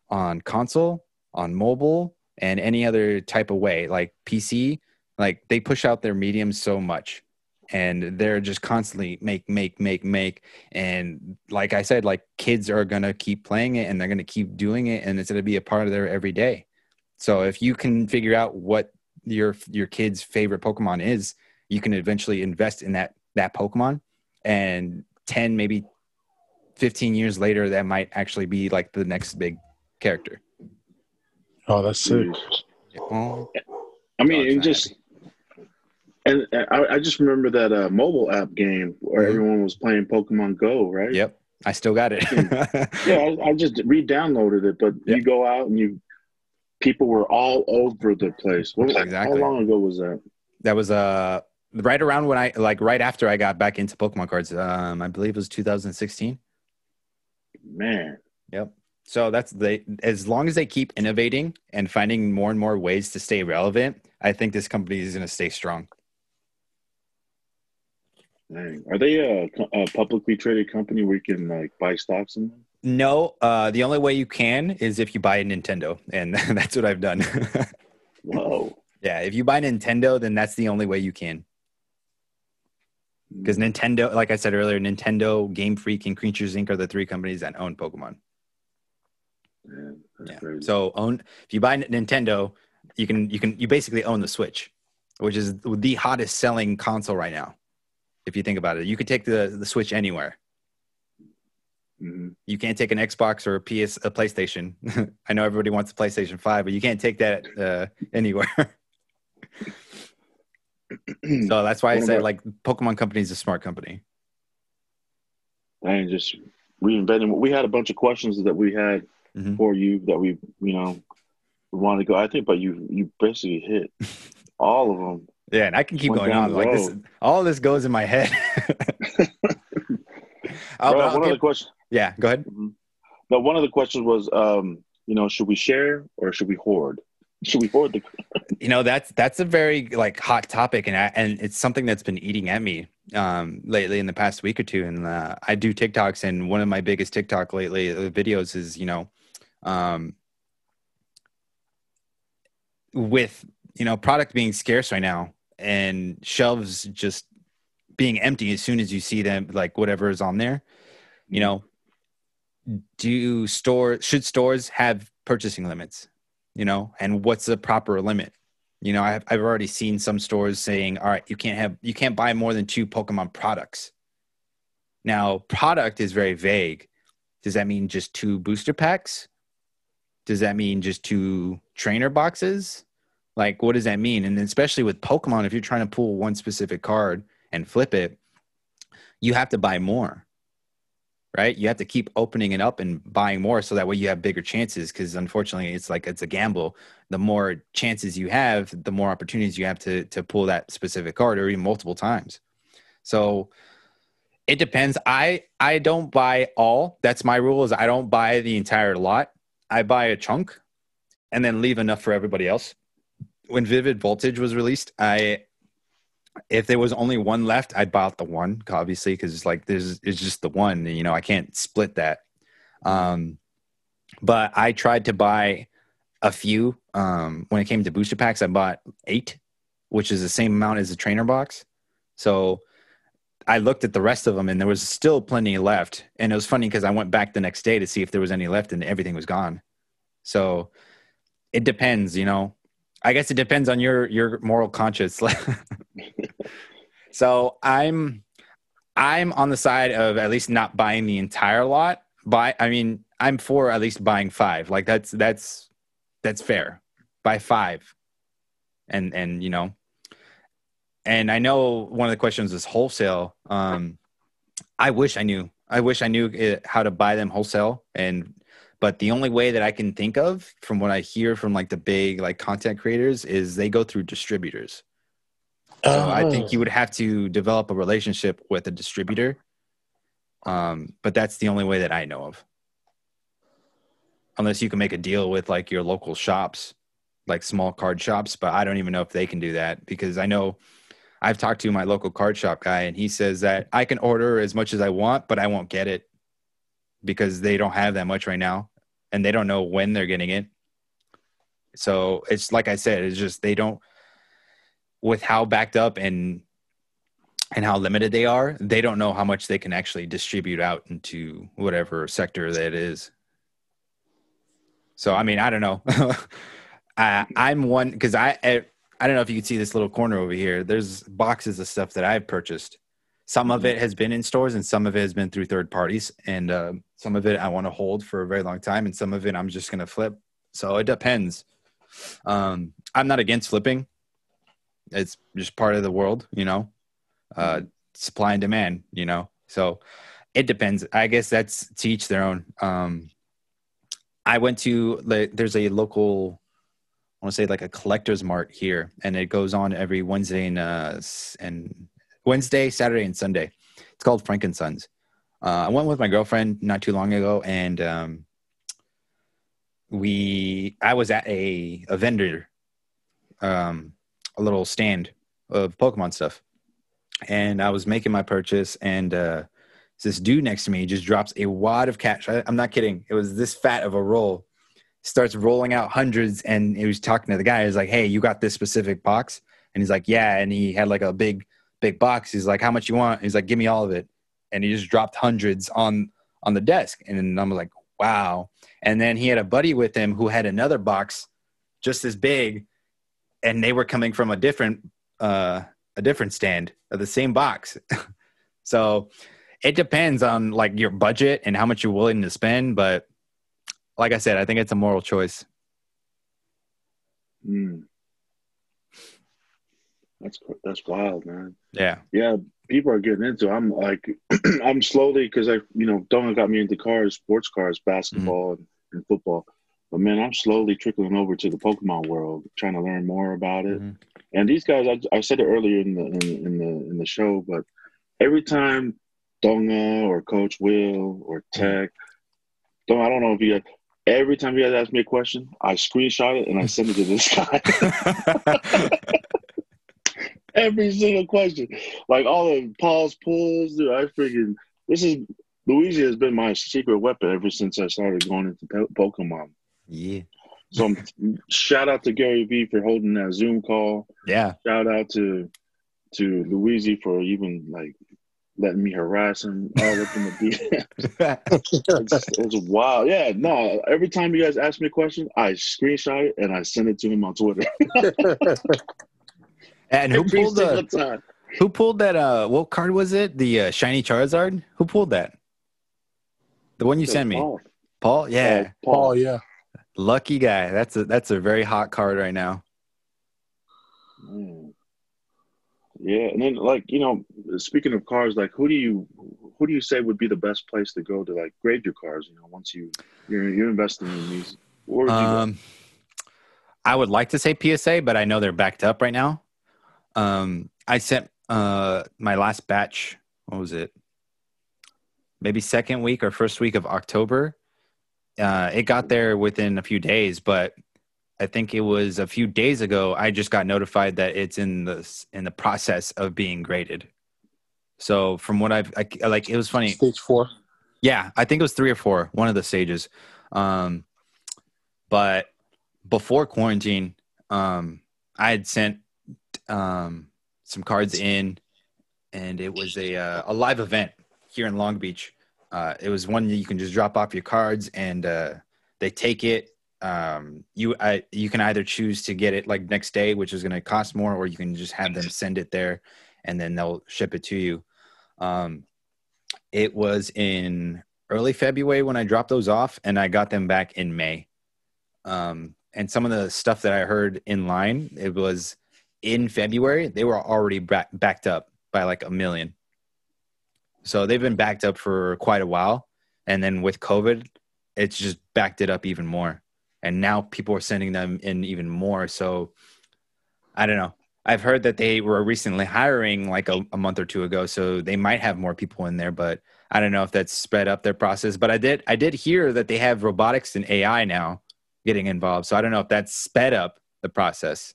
on console, on mobile, and any other type of way, like PC. Like they push out their mediums so much, and they're just constantly make, make, make, make. And like I said, like kids are gonna keep playing it, and they're gonna keep doing it, and it's gonna be a part of their everyday. So if you can figure out what your your kid's favorite Pokemon is, you can eventually invest in that that Pokemon, and ten maybe fifteen years later, that might actually be like the next big character. Oh, that's sick. Well, I mean, it just and and I, I just remember that uh, mobile app game where Mhm. everyone was playing Pokemon Go, right? yep, I still got it. Yeah, I, I just re-downloaded it, but Yeah. you go out and you people were all over the place. What, Exactly. How long ago was that? that was uh right around when I like right after I got back into Pokemon cards. Um, I believe it was 2016. Man, Yep. So that's they as long as they keep innovating and finding more and more ways to stay relevant, I think this company is going to stay strong. dang. Are they a, a publicly traded company where you can like buy stocks in them? No, uh, the only way you can is if you buy a Nintendo, and that's what I've done. Whoa. yeah, if you buy Nintendo, then that's the only way you can. Because Nintendo, like I said earlier, Nintendo, Game Freak, and Creatures Inc. are the three companies that own Pokemon. Man, Yeah. crazy. So own if you buy Nintendo, you can you can you basically own the Switch, which is the hottest selling console right now. If you think about it, you could take the the Switch anywhere. Mhm. You can't take an Xbox or a PS a PlayStation. I know everybody wants a PlayStation 5, but you can't take that uh, anywhere. so that's why I say like Pokemon Company is a smart company. And just reinventing. We had a bunch of questions that we had Mhm. for you that we, you know, wanted to go. I think, but you you basically hit all of them. Yeah, and I can keep going on like this. All this goes in my head. I'll- Bro, I'll one get- other question. yeah, go ahead. Mhm. No, one of the questions was, um, you know, should we share or should we hoard? Should we forward the? you know that's that's a very like hot topic and I, and it's something that's been eating at me um lately in the past week or two and uh, i do tiktoks and one of my biggest tiktok lately uh, videos is you know um with you know product being scarce right now and shelves just being empty as soon as you see them like whatever is on there you know do store should stores have purchasing limits you know and what's the proper limit? You know I've, I've already seen some stores saying all right you can't have you can't buy more than two pokemon products. Now product is very vague. Does that mean just two booster packs? Does that mean just two trainer boxes? Like what does that mean? And especially with pokemon if you're trying to pull one specific card and flip it you have to buy more right? You have to keep opening it up and buying more so that way you have bigger chances because unfortunately it's like it's a gamble. The more chances you have the more opportunities you have to to pull that specific card or even multiple times. So it depends. I i don't buy all. That's my rule is i don't buy the entire lot. I buy a chunk and then leave enough for everybody else. When vivid voltage was released i if there was only one left i'd buy out the one obviously because it's like there's it's just the one and, you know i can't split that. Um but i tried to buy a few um when it came to booster packs i bought eight which is the same amount as a trainer box. So i looked at the rest of them and there was still plenty left. And it was funny because i went back the next day to see if there was any left and everything was gone. So it depends you know i guess it depends on your your moral conscience. So i'm i'm on the side of at least not buying the entire lot buy i mean i'm for at least buying five. Like that's that's that's fair. Buy five and and you know. And i know one of the questions is wholesale. Um i wish i knew. I wish i knew it, how to buy them wholesale and but the only way that i can think of from what i hear from like the big like content creators is they go through distributors so I Oh. think you would have to develop a relationship with a distributor. Um, but that's the only way that I know of. Unless you can make a deal with like your local shops, like small card shops, but I don't even know if they can do that because I know I've talked to my local card shop guy and he says that I can order as much as I want, but I won't get it because they don't have that much right now and they don't know when they're getting it. So it's like I said, it's just they don't with how backed up and and how limited they are, they don't know how much they can actually distribute out into whatever sector that is. So I mean, I don't know. I, I'm one because I, I I don't know if you can see this little corner over here. There's boxes of stuff that I've purchased. Some of it has been in stores, and some of it has been through third parties, and uh, some of it I want to hold for a very long time, and some of it I'm just gonna flip. So it depends. Um, I'm not against flipping. It's just part of the world, you know. Uh, supply and demand, you know. So it depends. I guess that's to each their own. Um, I went to like, there's a local, I want to say like a collector's mart here, and it goes on every Wednesday and uh, and Wednesday, Saturday, and Sunday. It's called Frank and Sons. Uh, I went with my girlfriend not too long ago, and um, we I was at a a vendor, um, a little stand of Pokemon stuff, and I was making my purchase, and uh, this dude next to me just drops a wad of cash. I, I'm not kidding. It was this fat of a roll. Starts rolling out hundreds, and he was talking to the guy. He's like, "Hey, you got this specific box?" And he's like, "Yeah." And he had like a big, big box. He's like, "How much you want?" He's like, "Give me all of it." And he just dropped hundreds on on the desk, and I'm like, "Wow." And then he had a buddy with him who had another box just as big, and they were coming from a different uh, a different stand of the same box. so it depends on like your budget and how much you're willing to spend. But like I said, I think it's a moral choice. Mm. That's that's wild, man. Yeah, yeah. People are getting into. I'm like, I'm slowly because I, you know, Donga got me into cars, sports cars, basketball, mm-hmm. and, and, football. But man, I'm slowly trickling over to the Pokemon world, trying to learn more about it. Mm-hmm. And these guys, I, I said it earlier in the in, in the in the show, but every time Donga or Coach Will or Tek, don't I don't know if you. Every time you guys ask me a question, I screenshot it and I send it to this guy. Every single question, like all of Paul's pulls, dude. I freaking this is Luigi has been my secret weapon ever since I started going into Pokemon. Yeah. So shout out to Gary Vee for holding that Zoom call. Yeah. Shout out to to Luigi for even like letting me harass him all up in the DM. it's, it's wild. Yeah, no. Every time you guys ask me a question, I screenshot it and I send it to him on Twitter. and who pulled the? Who pulled that? Uh, what card was it? The uh, shiny Charizard. Who pulled that? The one you sent me. Paul. Paul. Yeah. Uh, Paul. Yeah. Lucky guy. That's a that's a very hot card right now. Mm. Yeah, and then like you know, speaking of cars, like who do you who do you say would be the best place to go to like grade your cars? You know, once you you're you're investing in these. um, I would like to say PSA, but I know they're backed up right now. Um, I sent uh my last batch. What was it? Maybe second week or first week of October uh, it got there within a few days, but I think it was a few days ago. I just got notified that it's in the in the process of being graded. So from what I've I, like, it was funny. Stage four. Yeah, I think it was three or four, one of the stages. Um, but before quarantine, um, I had sent um, some cards in, and it was a uh, a live event here in Long Beach uh, it was one that you can just drop off your cards and uh, they take it. Um, you I, you can either choose to get it like next day, which is going to cost more, or you can just have them send it there, and then they'll ship it to you. Um, it was in early February when I dropped those off, and I got them back in May. Um, and some of the stuff that I heard in line, it was in February. They were already back, backed up by like a million. So they've been backed up for quite a while. And then with COVID, it's just backed it up even more. And now people are sending them in even more. So I don't know. I've heard that they were recently hiring like a, a, month or two ago, so they might have more people in there, but I don't know if that's sped up their process. But I did I did hear that they have robotics and AI now getting involved. So I don't know if that's sped up the process.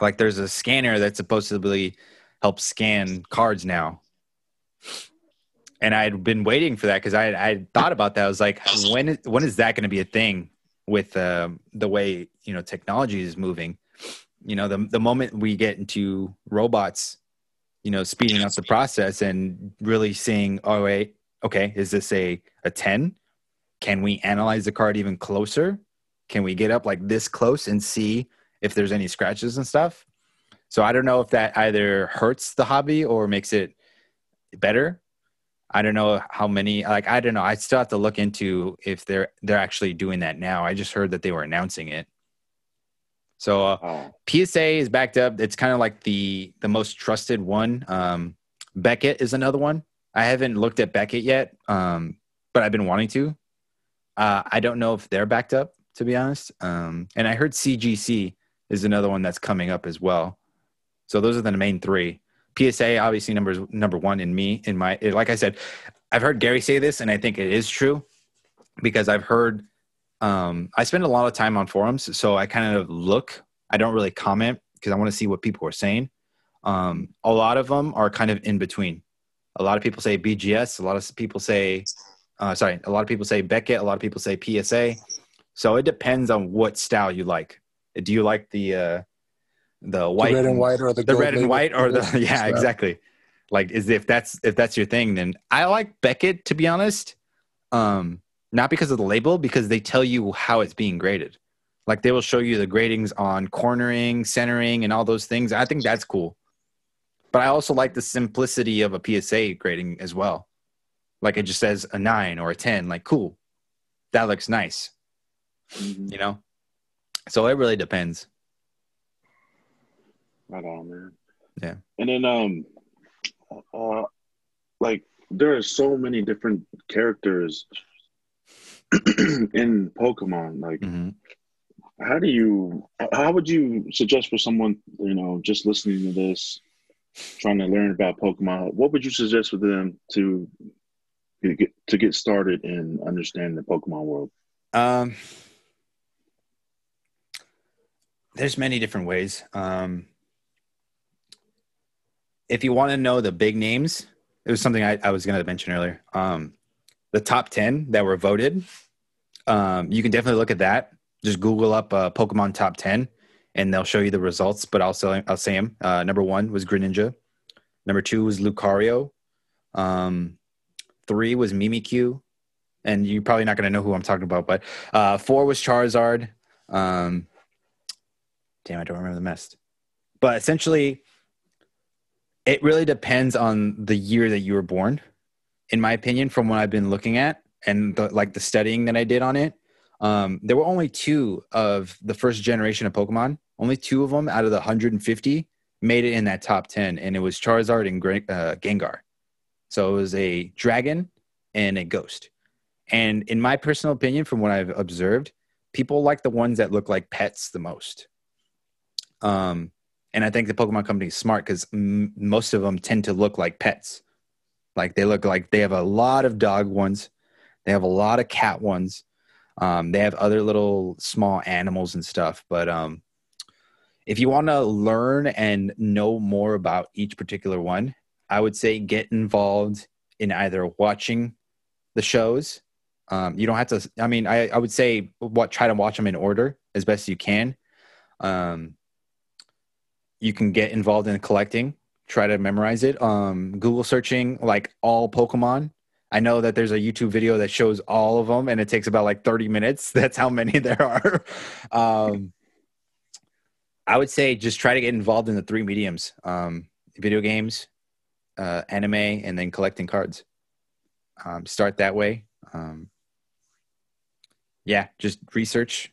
Like there's a scanner that's supposedly help scan cards now and I had been waiting for that because I I thought about that. I was like, when when is that going to be a thing with uh, the way you know technology is moving? You know, the the moment we get into robots, you know, speeding up the process and really seeing, oh wait, okay, is this a a ten? Can we analyze the card even closer? Can we get up like this close and see if there's any scratches and stuff? So I don't know if that either hurts the hobby or makes it better. I don't know how many. Like I don't know. I still have to look into if they're they're actually doing that now. I just heard that they were announcing it. So uh, Oh, PSA is backed up. It's kind of like the the most trusted one. Um, Beckett is another one. I haven't looked at Beckett yet, um, but I've been wanting to. Uh, I don't know if they're backed up, to be honest. Um, and I heard CGC is another one that's coming up as well. So those are the main three. PSA obviously numbers number one in me in my like I said, I've heard Gary say this, and I think it is true because I've heard. Um, I spend a lot of time on forums, so I kind of look. I don't really comment because I want to see what people are saying. Um, a lot of them are kind of in between. A lot of people say BGS. A lot of people say, uh, sorry, a lot of people say Beckett. A lot of people say PSA. So it depends on what style you like. Do you like the uh, the The white, red and white or the, the red and white, or the yeah, Style. exactly. Like, is if that's if that's your thing, then I like Beckett to be honest. Um, not because of the label, because they tell you how it's being graded. Like they will show you the gradings on cornering, centering, and all those things. I think that's cool. But I also like the simplicity of a PSA grading as well. Like it just says a nine or a 10, like cool. That looks nice, mhm. you know? So it really depends. man. Yeah. And then, um, uh, like there are so many different characters in Pokemon. Like, hmm how do you? How would you suggest for someone, you know, just listening to this, trying to learn about Pokemon? What would you suggest for them to get to get started in understanding the Pokemon world? Um, there's many different ways. Um, if you want to know the big names, it was something I, I was going to mention earlier. Um, the top 10 that were voted, um, you can definitely look at that. Just Google up uh, Pokemon top 10 and they'll show you the results, but I'll say, I'll say them. Uh, number one was Greninja. Number two was Lucario. Um, three was Mimikyu. And you're probably not going to know who I'm talking about, but uh, four was Charizard. Um, damn, I don't remember the rest. But essentially, it really depends on the year that you were born. In my opinion, from what I've been looking at and the, like the studying that I did on it, um, there were only two of the first generation of Pokemon. Only two of them out of the 150 made it in that top 10, and it was Charizard and uh, Gengar. So it was a dragon and a ghost. And in my personal opinion, from what I've observed, people like the ones that look like pets the most. Um, and I think the Pokemon company is smart because m- most of them tend to look like pets. Like they look like they have a lot of dog ones, they have a lot of cat ones, um, they have other little small animals and stuff. But um, if you want to learn and know more about each particular one, I would say get involved in either watching the shows. Um, you don't have to. I mean, I, I would say what try to watch them in order as best you can. Um, you can get involved in collecting. Try to memorize it. Um, Google searching like all Pokemon. I know that there's a YouTube video that shows all of them, and it takes about like 30 minutes. That's how many there are. um, I would say just try to get involved in the three mediums: um, video games, uh, anime, and then collecting cards. Um, start that way. Um, yeah, just research,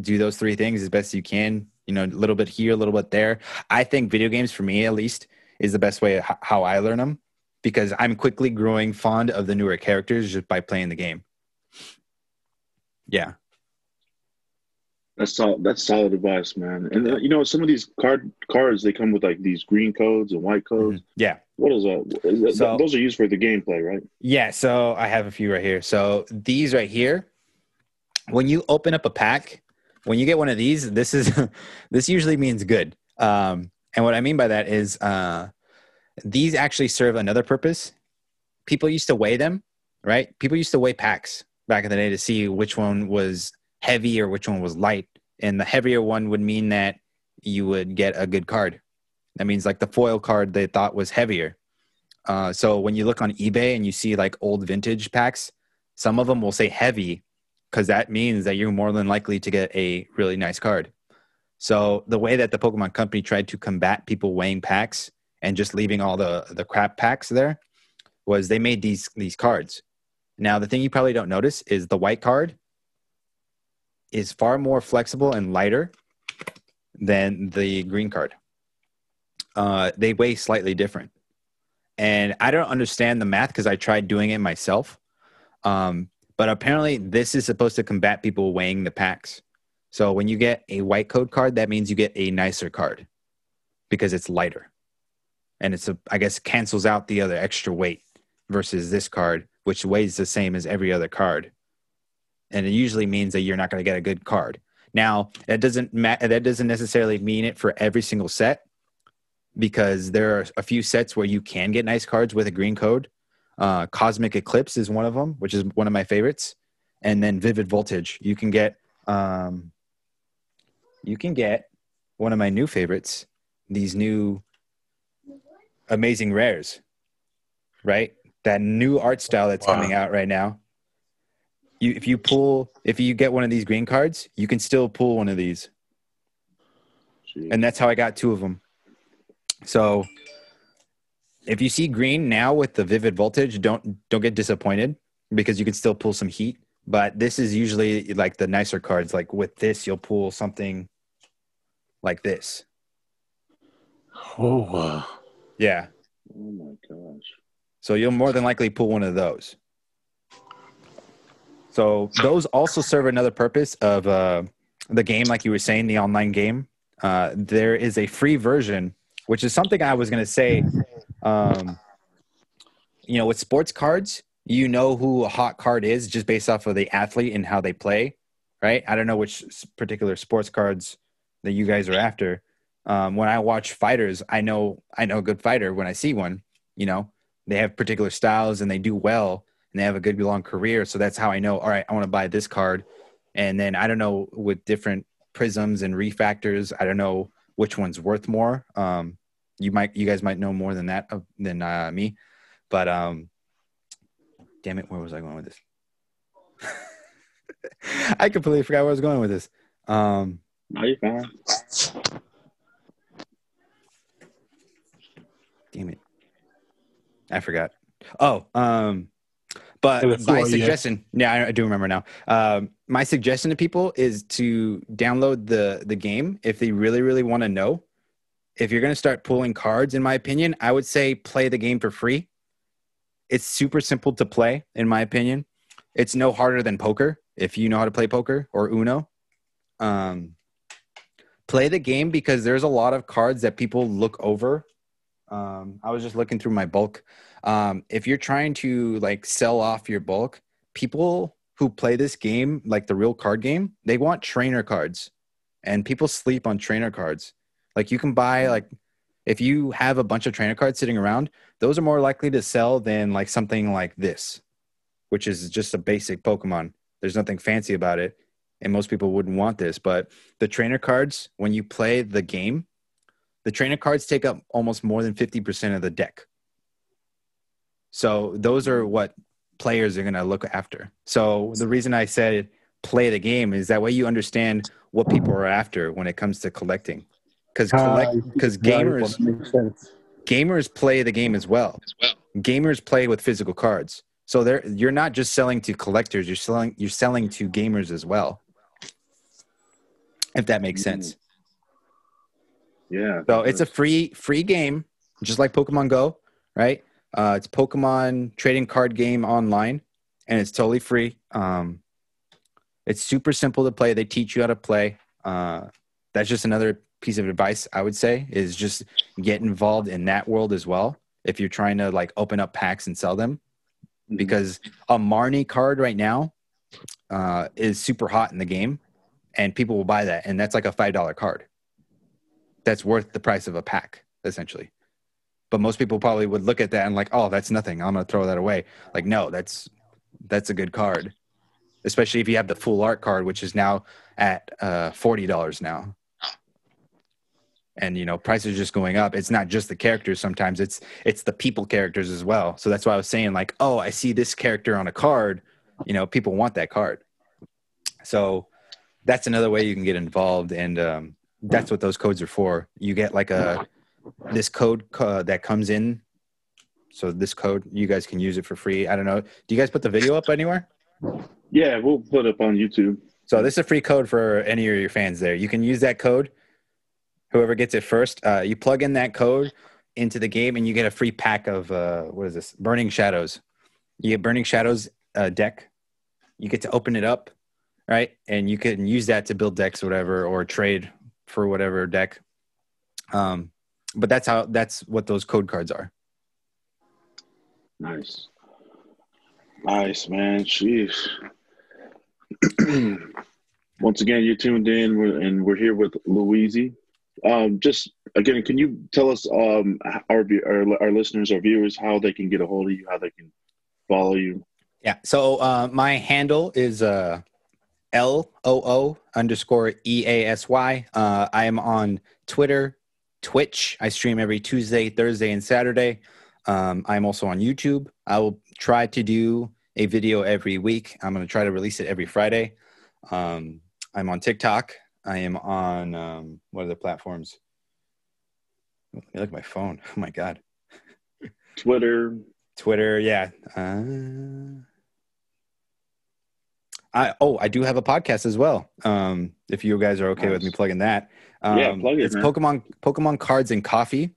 do those three things as best you can. You know, a little bit here, a little bit there. I think video games, for me at least, is the best way how I learn them because I'm quickly growing fond of the newer characters just by playing the game. Yeah. That's solid. That's solid advice, man. And uh, you know, some of these card cards they come with like these green codes and white codes. Mhm. Yeah. What is that? Is that- So- those are used for the gameplay, right? Yeah, so I have a few right here. So these right here, when you open up a pack, when you get one of these, this is this usually means good. Um, and what I mean by that is uh, these actually serve another purpose. People used to weigh them, right? People used to weigh packs back in the day to see which one was heavy or which one was light. And the heavier one would mean that you would get a good card. That means like the foil card they thought was heavier. Uh, so when you look on eBay and you see like old vintage packs, some of them will say heavy because that means that you're more than likely to get a really nice card. So the way that the Pokemon Company tried to combat people weighing packs and just leaving all the the crap packs there was they made these these cards. Now the thing you probably don't notice is the white card is far more flexible and lighter than the green card. Uh, they weigh slightly different, and I don't understand the math because I tried doing it myself. Um, but apparently, this is supposed to combat people weighing the packs. So when you get a white code card, that means you get a nicer card because it's lighter, and it's a I guess cancels out the other extra weight versus this card, which weighs the same as every other card, and it usually means that you're not going to get a good card. Now that doesn't ma- that doesn't necessarily mean it for every single set because there are a few sets where you can get nice cards with a green code. Uh, Cosmic Eclipse is one of them, which is one of my favorites, and then Vivid Voltage. You can get um, you can get one of my new favorites. These new amazing rares, right? That new art style that's Wow. coming out right now. You, if you pull, if you get one of these green cards, you can still pull one of these Gee. and that's how I got two of them. So if you see green now with the vivid voltage, don't don't get disappointed because you can still pull some heat. But this is usually like the nicer cards. Like with this, you'll pull something like this. Oh, uh, Yeah. oh my gosh. So you'll more than likely pull one of those. So those also serve another purpose of uh, the game, like you were saying, the online game. Uh, there is a free version, which is something I was going to say. Um, you know, with sports cards, you know who a hot card is just based off of the athlete and how they play, right? I don't know which particular sports cards that you guys are after. Um, when I watch fighters, I know I know a good fighter when I see one. You know, they have particular styles and they do well and they have a good long career. So that's how I know, all right, I want to buy this card. And then I don't know with different prisms and refractors, I don't know which one's worth more. Um, you might, you guys might know more than that uh, than uh, me, but um, damn it, where was I going with this? I completely forgot where I was going with this. Um, Are you fine? damn it, I forgot. Oh, um, but my floor, yeah. suggestion, yeah, I, I do remember now. Um, my suggestion to people is to download the the game if they really, really want to know. If you're going to start pulling cards, in my opinion, I would say play the game for free. It's super simple to play, in my opinion. It's no harder than poker if you know how to play poker or Uno. Um, play the game because there's a lot of cards that people look over. Um, I was just looking through my bulk. Um, if you're trying to like sell off your bulk, people who play this game, like the real card game, they want trainer cards, and people sleep on trainer cards. Like you can buy mm-hmm. like if you have a bunch of trainer cards sitting around, those are more likely to sell than like something like this, which is just a basic Pokemon. There's nothing fancy about it, and most people wouldn't want this. But the trainer cards, when you play the game, the trainer cards take up almost more than 50% of the deck. So those are what players are going to look after. So the reason I said play the game is that way you understand what people are after when it comes to collecting. Because collect, because gamers makes gamers play the game as well. Gamers play with physical cards. So they're you're not just selling to collectors, you're selling you're selling to gamers as well. If that makes sense. Yeah. So it's a free free game, just like Pokemon Go, right? Uh, it's Pokemon trading card game online, and it's totally free. Um, it's super simple to play. They teach you how to play. Uh, that's just another piece of advice I would say is just get involved in that world as well. If you're trying to like open up packs and sell them, Mhm. because a Marnie card right now uh, is super hot in the game, and people will buy that, and that's like a five dollar card. That's worth the price of a pack, essentially. But most people probably would look at that and like, oh, that's nothing. I'm gonna throw that away. Like, no, that's that's a good card, especially if you have the full art card, which is now at uh, forty dollars now. And you know, prices are just going up. It's not just the characters. Sometimes it's it's the people characters as well. So that's why I was saying like, oh, I see this character on a card. You know, people want that card. So that's another way you can get involved, and um, that's what those codes are for. You get like a this code uh, that comes in So this code, you guys can use it for free. I don't know. Do you guys put the video up anywhere? Yeah, we'll put it up on YouTube. So this is a free code for any of your fans there. You can use that code. Whoever gets it first, uh, you plug in that code into the game, and you get a free pack of uh, what is this? Burning Shadows. You get Burning Shadows uh, deck. You get to open it up, right? And you can use that to build decks, or whatever, or trade for whatever deck. Um, but that's how that's what those code cards are. Nice. Nice, man. Jeez. Once again, you're tuned in, and we're here with Luis. Um, just again, can you tell us, um, our, our our listeners, our viewers, how they can get a hold of you, how they can follow you? Yeah. So uh, my handle is uh, L O O underscore E A S Y. Uh, I am on Twitter, Twitch. I stream every Tuesday, Thursday, and Saturday. Um, I'm also on YouTube. I will try to do a video every week. I'm going to try to release it every Friday. Um, I'm on TikTok. I am on um, what are the platforms? Let me look at my phone. Oh my god. Twitter. Twitter, yeah. Uh, I oh, I do have a podcast as well. Um, if you guys are okay with me plugging that, um, Yeah, plug it, it's man. Pokemon Pokemon cards and coffee.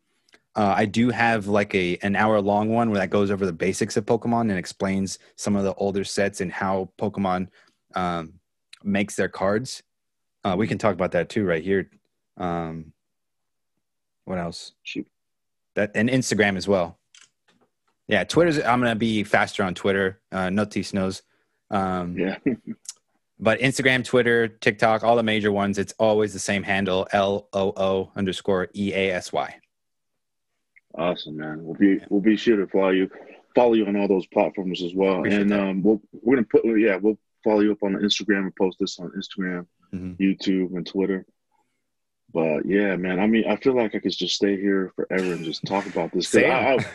Uh, I do have like a an hour long one where that goes over the basics of Pokemon and explains some of the older sets and how Pokemon um, makes their cards. Uh, we can talk about that too right here. Um, what else? Shoot. That and Instagram as well. Yeah, Twitter's. I'm gonna be faster on Twitter. Uh, Notis knows. Um, Yeah. but Instagram, Twitter, TikTok, all the major ones, it's always the same handle: L O O underscore E A S Y. Awesome, man. We'll be we'll be sure to follow you, follow you on all those platforms as well. Appreciate and um, we'll we're gonna put yeah we'll follow you up on Instagram and post this on Instagram, Mhm. YouTube, and Twitter. But yeah, man. I mean, I feel like I could just stay here forever and just talk about this. 'Cause. I, I,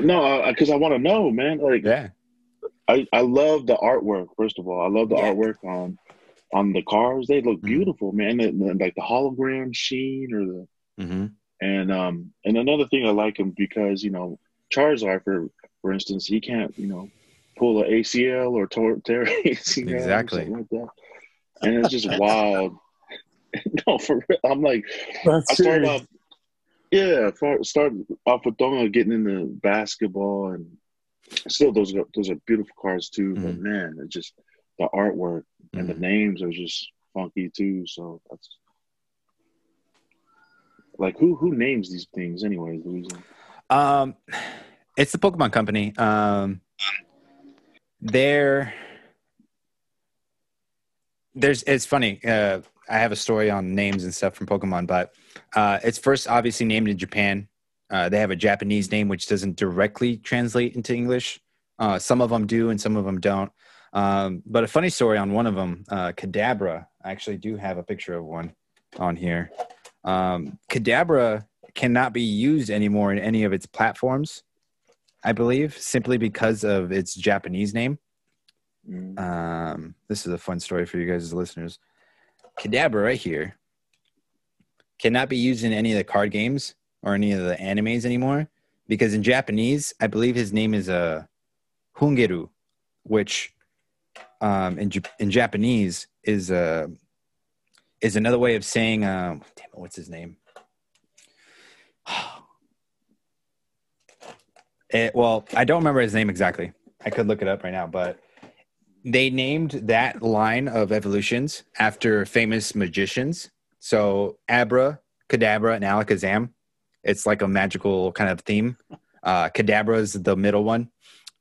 no, because I, want to know, man. Like Yeah, I, I love the artwork. First of all, I love the Yeah. artwork on on the cars. They look Mhm. beautiful, man. And, and, like the hologram sheen or the hmm and um and another thing I like him because you know Charizard for for instance he can't you know pull a ACL or tear, tear ACL Exactly. like that, and it's just wild. no, for real. I'm like That's I started off. Yeah, for, started off with throwing, getting into basketball, and still those are those are beautiful cards too. But Mhm. man, it just the artwork and the Mhm. names are just funky too. So that's like who who names these things anyways, Louisa? Um, it's the Pokemon Company. Um, they're there's it's funny. Uh, I have a story on names and stuff from Pokemon, but uh, it's first obviously named in Japan. Uh, they have a Japanese name which doesn't directly translate into English. Uh, some of them do, and some of them don't. Um, but a funny story on one of them, uh, Kadabra. I actually do have a picture of one on here. Um, Kadabra cannot be used anymore in any of its platforms, I believe, simply because of its Japanese name. Mm. Um, this is a fun story for you guys as listeners. Kadabra right here cannot be used in any of the card games or any of the animes anymore because in Japanese, I believe his name is uh, Hungeru, which um, in, Jap- in Japanese is uh, is another way of saying, uh, damn it, what's his name? It, well, I don't remember his name exactly. I could look it up right now, but they named that line of evolutions after famous magicians. So Abra, Kadabra, and Alakazam. It's like a magical kind of theme. Uh, Kadabra is the middle one.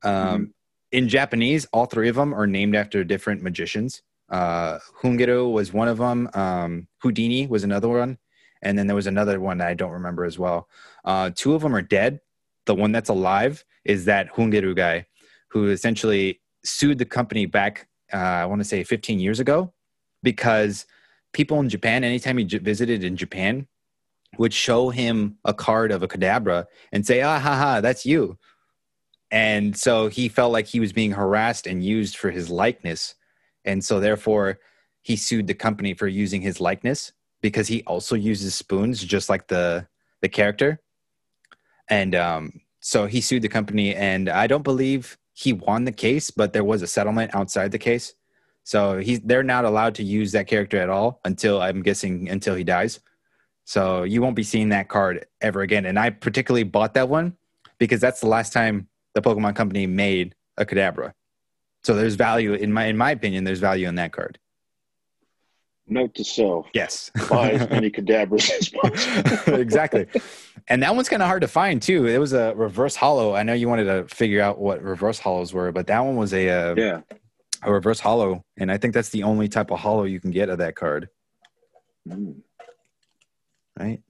Um, In Japanese, all three of them are named after different magicians. Uh, Hungeru was one of them. Um, Houdini was another one. And then there was another one that I don't remember as well. Uh, two of them are dead. The one that's alive is that Hungeru guy who essentially sued the company back, uh, I want to say 15 years ago, because people in Japan, anytime he j- visited in Japan, would show him a card of a Kadabra and say, ah, ha, ha, that's you. And so he felt like he was being harassed and used for his likeness. And so therefore, he sued the company for using his likeness because he also uses spoons just like the the character. And um, so he sued the company, and I don't believe he won the case, but there was a settlement outside the case. So he's they're not allowed to use that character at all until I'm guessing until he dies. So you won't be seeing that card ever again. And I particularly bought that one because that's the last time the Pokemon Company made a Kadabra. So there's value in my in my opinion. There's value in that card. Note to self: Yes, buy as many Kadabras as possible. exactly. And that one's kind of hard to find too. It was a reverse holo. I know you wanted to figure out what reverse holos were, but that one was a uh, yeah, a reverse holo, and I think that's the only type of holo you can get of that card, Mm, right?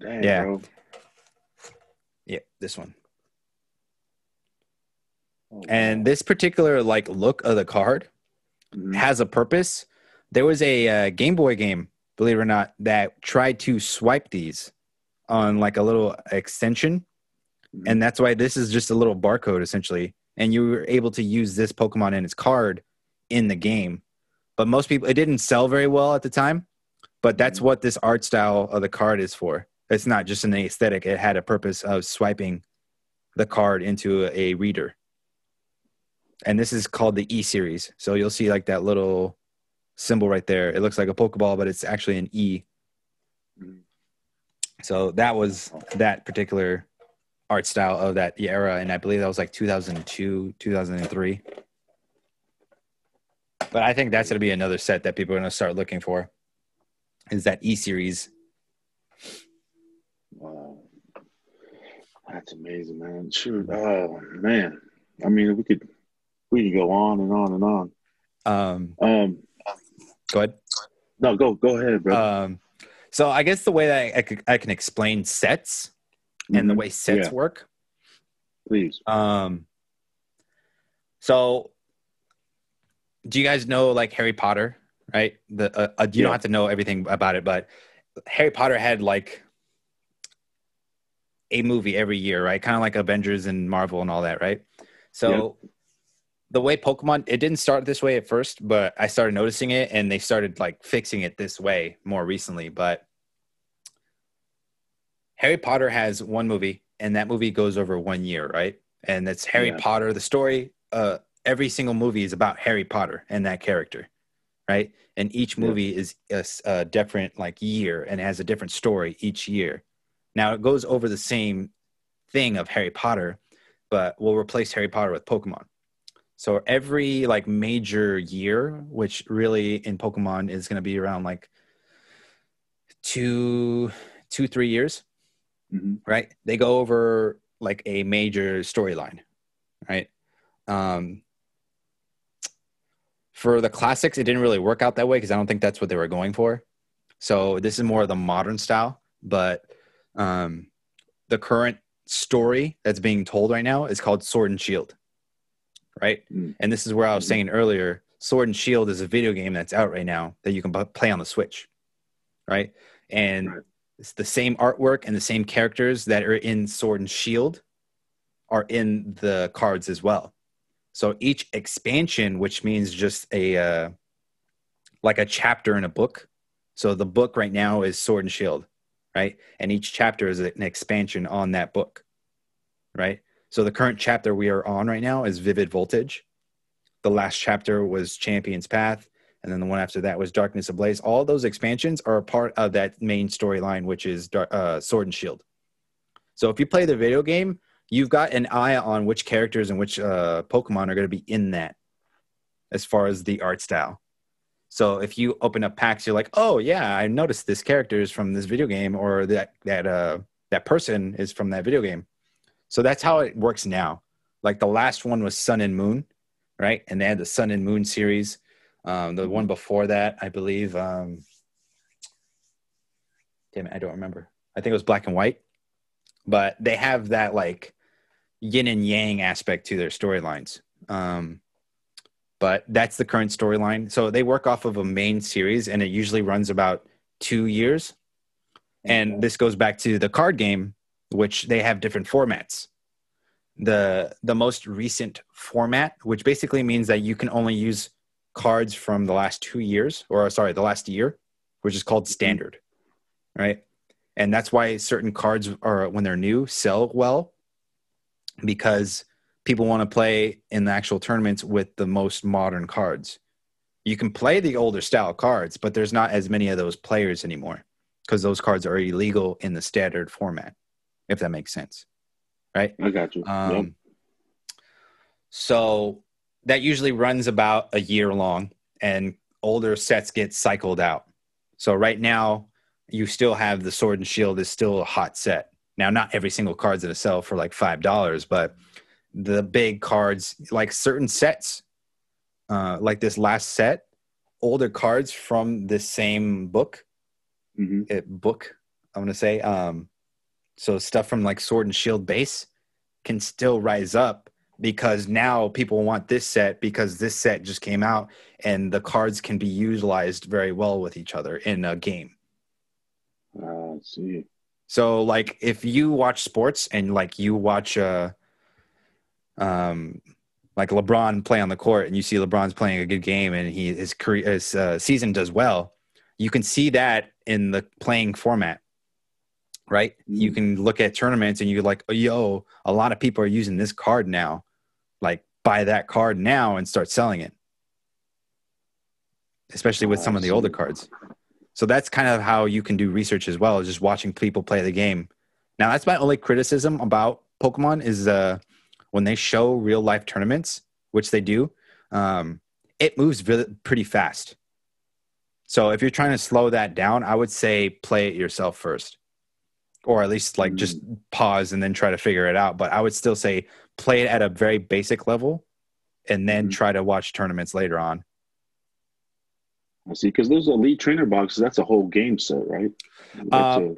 dang, Yeah. bro. Yeah, this one. Oh, And this particular like look of the card Mhm. has a purpose. There was a uh, Game Boy game, believe it or not, that tried to swipe these on like a little extension, Mhm. and that's why this is just a little barcode essentially, and you were able to use this Pokemon and its card in the game. But most people, it didn't sell very well at the time. But that's what this art style of the card is for. It's not just an aesthetic; it had a purpose of swiping the card into a reader. And this is called the E series. So you'll see like that little symbol right there. It looks like a Pokeball, but it's actually an E. So that was that particular art style of that era, and I believe that was like 2002, 2003. But I think that's going to be another set that people are going to start looking for. Is that E series? Wow. That's amazing, man. Shoot. Oh man. I mean we could we could go on and on and on. Um, Um go ahead. no, go go ahead, bro. Um, so I guess the way that I, I, I can explain sets and the Mhm. way sets Yeah. work. Please. Um, so do you guys know like Harry Potter? Right. The uh, uh, you Yeah. don't have to know everything about it, but Harry Potter had like a movie every year, right? Kind of like Avengers and Marvel and all that, right? So the way Pokemon, it didn't start this way at first, but I started noticing it, and they started like fixing it this way more recently. But Harry Potter has one movie, and that movie goes over one year, right? And that's Harry Yeah. Potter. The story, uh, every single movie is about Harry Potter and that character, right? And each Yeah. movie is a different like year and has a different story each year. Now it goes over the same thing of Harry Potter, but we'll replace Harry Potter with Pokemon. So every like major year, which really in Pokemon is going to be around like two, two, three years, Mhm. right? They go over like a major storyline, right? Um, for the classics, it didn't really work out that way because I don't think that's what they were going for. So this is more of the modern style, but um, the current story that's being told right now is called Sword and Shield, right? Mm. And this is where I was saying earlier, Sword and Shield is a video game that's out right now that you can play on the Switch, right? And Right. it's the same artwork and the same characters that are in Sword and Shield are in the cards as well. So each expansion, which means just a uh, like a chapter in a book. So the book right now is Sword and Shield, right? And each chapter is an expansion on that book, right? So the current chapter we are on right now is Vivid Voltage. The last chapter was Champion's Path, and then the one after that was Darkness Ablaze. All those expansions are a part of that main storyline, which is uh, Sword and Shield. So if you play the video game, you've got an eye on which characters and which uh, Pokemon are going to be in that, as far as the art style. So if you open up packs, you're like, oh yeah, I noticed this character is from this video game, or that that uh, that person is from that video game. So that's how it works now. Like the last one was Sun and Moon, right? And they had the Sun and Moon series. Um, the one before that, I believe. Um, damn it, I don't remember. I think it was Black and White. But they have that like yin and yang aspect to their storylines. Um, but that's the current storyline. So they work off of a main series, and it usually runs about two years. And this goes back to the card game, which they have different formats. The the most recent format, which basically means that you can only use cards from the last two years, or sorry, the last year, which is called standard, right? And that's why certain cards are when they're new sell well because people want to play in the actual tournaments with the most modern cards. You can play the older style cards, but there's not as many of those players anymore because those cards are illegal in the standard format, if that makes sense. Right? I got you. Um, yep. So that usually runs about a year long, and older sets get cycled out. So right now, you still have the Sword and Shield is still a hot set. Now, not every single card's gonna sell for like five dollars, but the big cards, like certain sets, uh, like this last set, older cards from the same book, hmm it, book, I'm gonna say. Um, so stuff from like Sword and Shield base can still rise up because now people want this set because this set just came out and the cards can be utilized very well with each other in a game. I see. So like if you watch sports and like you watch uh um like LeBron play on the court and you see LeBron's playing a good game and he his career his uh, season does well, you can see that in the playing format. Right? You Mm. can look at tournaments and you're like, oh, yo, a lot of people are using this card now. Like buy that card now and start selling it. Especially with some of the older cards. So that's kind of how you can do research as well, is just watching people play the game. Now, that's my only criticism about Pokemon is uh, when they show real life tournaments, which they do, um, it moves really, pretty fast. So if you're trying to slow that down, I would say play it yourself first, or at least like just pause and then try to figure it out. But I would still say play it at a very basic level, and then Mhm. try to watch tournaments later on. I see. Because those elite trainer boxes, that's a whole game set, right? Uh, a-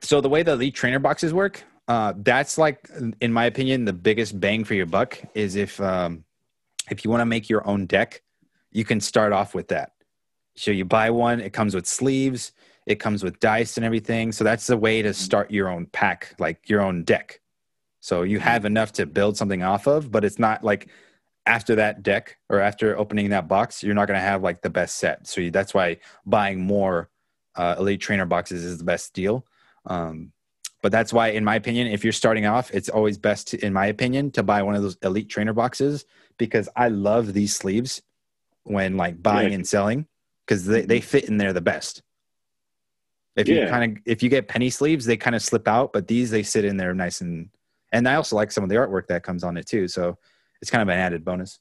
so the way the elite trainer boxes work uh, that's like in my opinion the biggest bang for your buck is if um, if you want to make your own deck you can start off with that so you buy one it comes with sleeves it comes with dice and everything. So that's the way to start your own pack like your own deck. So you have enough to build something off of but it's not like after that deck or after opening that box you're not going to have like the best set. So you, that's why buying more uh, elite trainer boxes is the best deal. Um, but that's why, in my opinion, if you're starting off, it's always best, to, in my opinion, to buy one of those elite trainer boxes because I love these sleeves when like buying Yeah. and selling because they, they fit in there the best. If you kind of if you get penny sleeves, they kind of slip out, but these they sit in there nice and and I also like some of the artwork that comes on it too. So it's kind of an added bonus.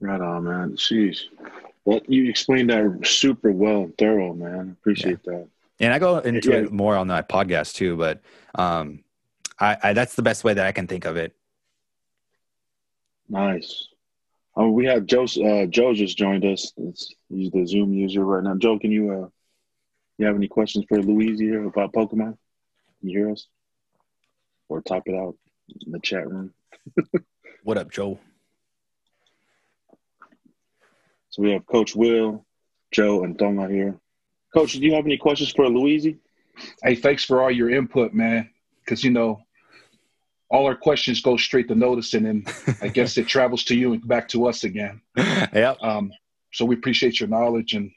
right on, man. Jeez. Well, you explained that super well and thorough, man. Appreciate that. And I go into Yeah. it more on that podcast too, but um, I, I that's the best way that I can think of it. Nice. Um, we have Joe. Uh, Joe just joined us. It's, he's the Zoom user right now. Joe, can you uh, you have any questions for Luis here about Pokemon? Can you hear us? Or type it out in the chat room. What up, Joe? So we have Coach Will, Joe, and Tonga here. Coach, do you have any questions for Luis? Hey, thanks for all your input, man. Because you know, all our questions go straight to Notis, and then I guess it travels to you and back to us again. yep. Um, so we appreciate your knowledge, and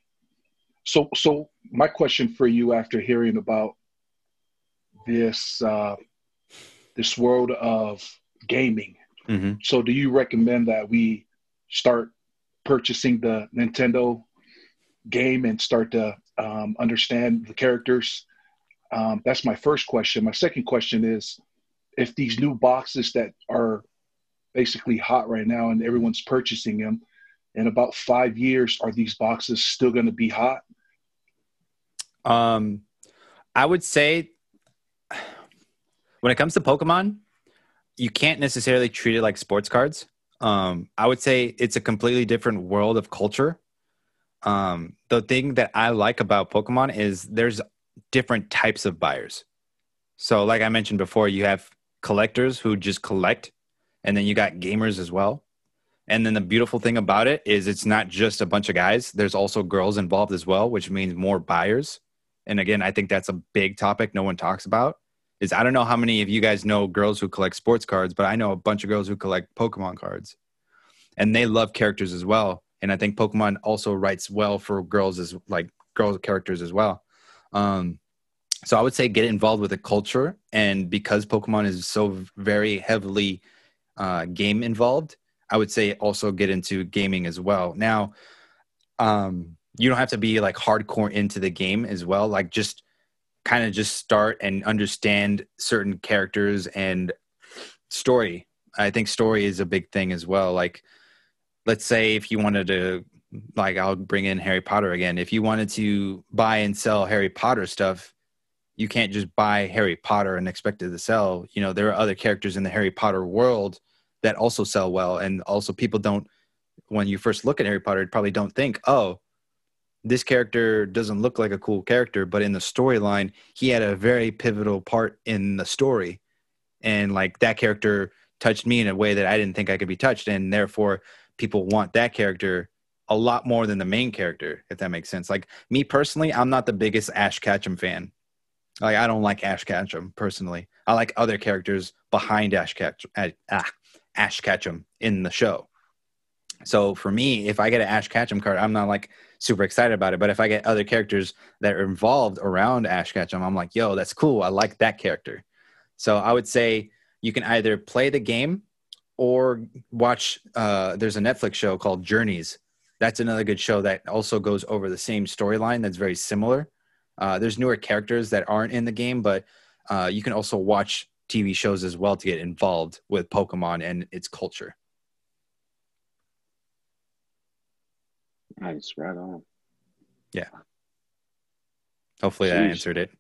so so my question for you after hearing about this uh, this world of gaming. hmm So, do you recommend that we start purchasing the Nintendo game and start to um, understand the characters? Um, that's my first question. My second question is if these new boxes that are basically hot right now and everyone's purchasing them, in about five years, are these boxes still going to be hot? Um, I would say when it comes to Pokemon, you can't necessarily treat it like sports cards. Um, I would say it's a completely different world of culture. Um, the thing that I like about Pokemon is there's different types of buyers. So, like I mentioned before, you have collectors who just collect, and then you got gamers as well. And then the beautiful thing about it is it's not just a bunch of guys. There's also girls involved as well, which means more buyers. And again, I think that's a big topic no one talks about. Is I don't know how many of you guys know girls who collect sports cards, but I know a bunch of girls who collect Pokemon cards. And they love characters as well. And I think Pokemon also writes well for girls as like girls characters as well. Um, so I would say get involved with the culture, and because Pokemon is so very heavily uh, game involved, I would say also get into gaming as well. Now, um, you don't have to be like hardcore into the game as well. Like just kind of just start and understand certain characters and story. I think story is a big thing as well. Like, let's say if you wanted to, like, I'll bring in Harry Potter again. If you wanted to buy and sell Harry Potter stuff, you can't just buy Harry Potter and expect it to sell. You know, there are other characters in the Harry Potter world that also sell well. And also, people don't, when you first look at Harry Potter, probably don't think, oh, this character doesn't look like a cool character, but in the storyline, he had a very pivotal part in the story. And like that character touched me in a way that I didn't think I could be touched. And therefore, people want that character a lot more than the main character, if that makes sense. Like me personally, I'm not the biggest Ash Ketchum fan. Like I don't like Ash Ketchum personally. I like other characters behind Ash Ketchum, ah, Ash Ketchum in the show. So for me, if I get an Ash Ketchum card, I'm not like super excited about it. But if I get other characters that are involved around Ash Ketchum, I'm like, yo, that's cool. I like that character. So I would say you can either play the game or watch. Uh, there's a Netflix show called Journeys. That's another good show that also goes over the same storyline. That's very similar. Uh, there's newer characters that aren't in the game, but uh, you can also watch TV shows as well to get involved with Pokemon and its culture. Nice, right on. Yeah. Hopefully Jeez. that answered it.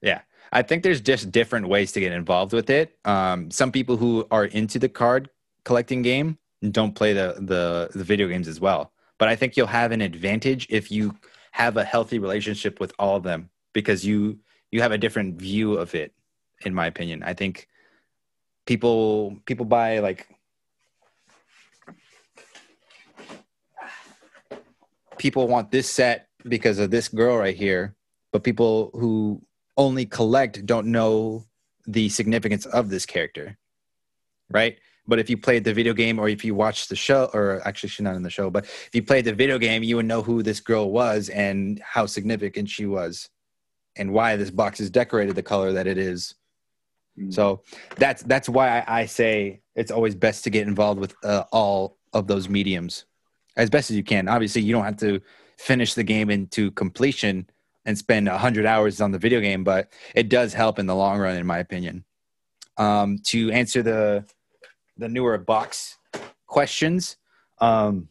Yeah. I think there's just different ways to get involved with it. Um, some people who are into the card collecting game don't play the, the the video games as well. But I think you'll have an advantage if you have a healthy relationship with all of them because you you have a different view of it in my opinion. I think people people buy like people want this set because of this girl right here but people who only collect don't know the significance of this character right but if you played the video game or if you watched the show, or actually she's not in the show, but if you played the video game, you would know who this girl was and how significant she was and why this box is decorated the color that it is. Mm. So that's that's why I, I, say it's always best to get involved with uh, all of those mediums as best as you can. Obviously, you don't have to finish the game into completion and spend 100 hours on the video game, but it does help in the long run, in my opinion. Um, to answer the the newer box questions. Um,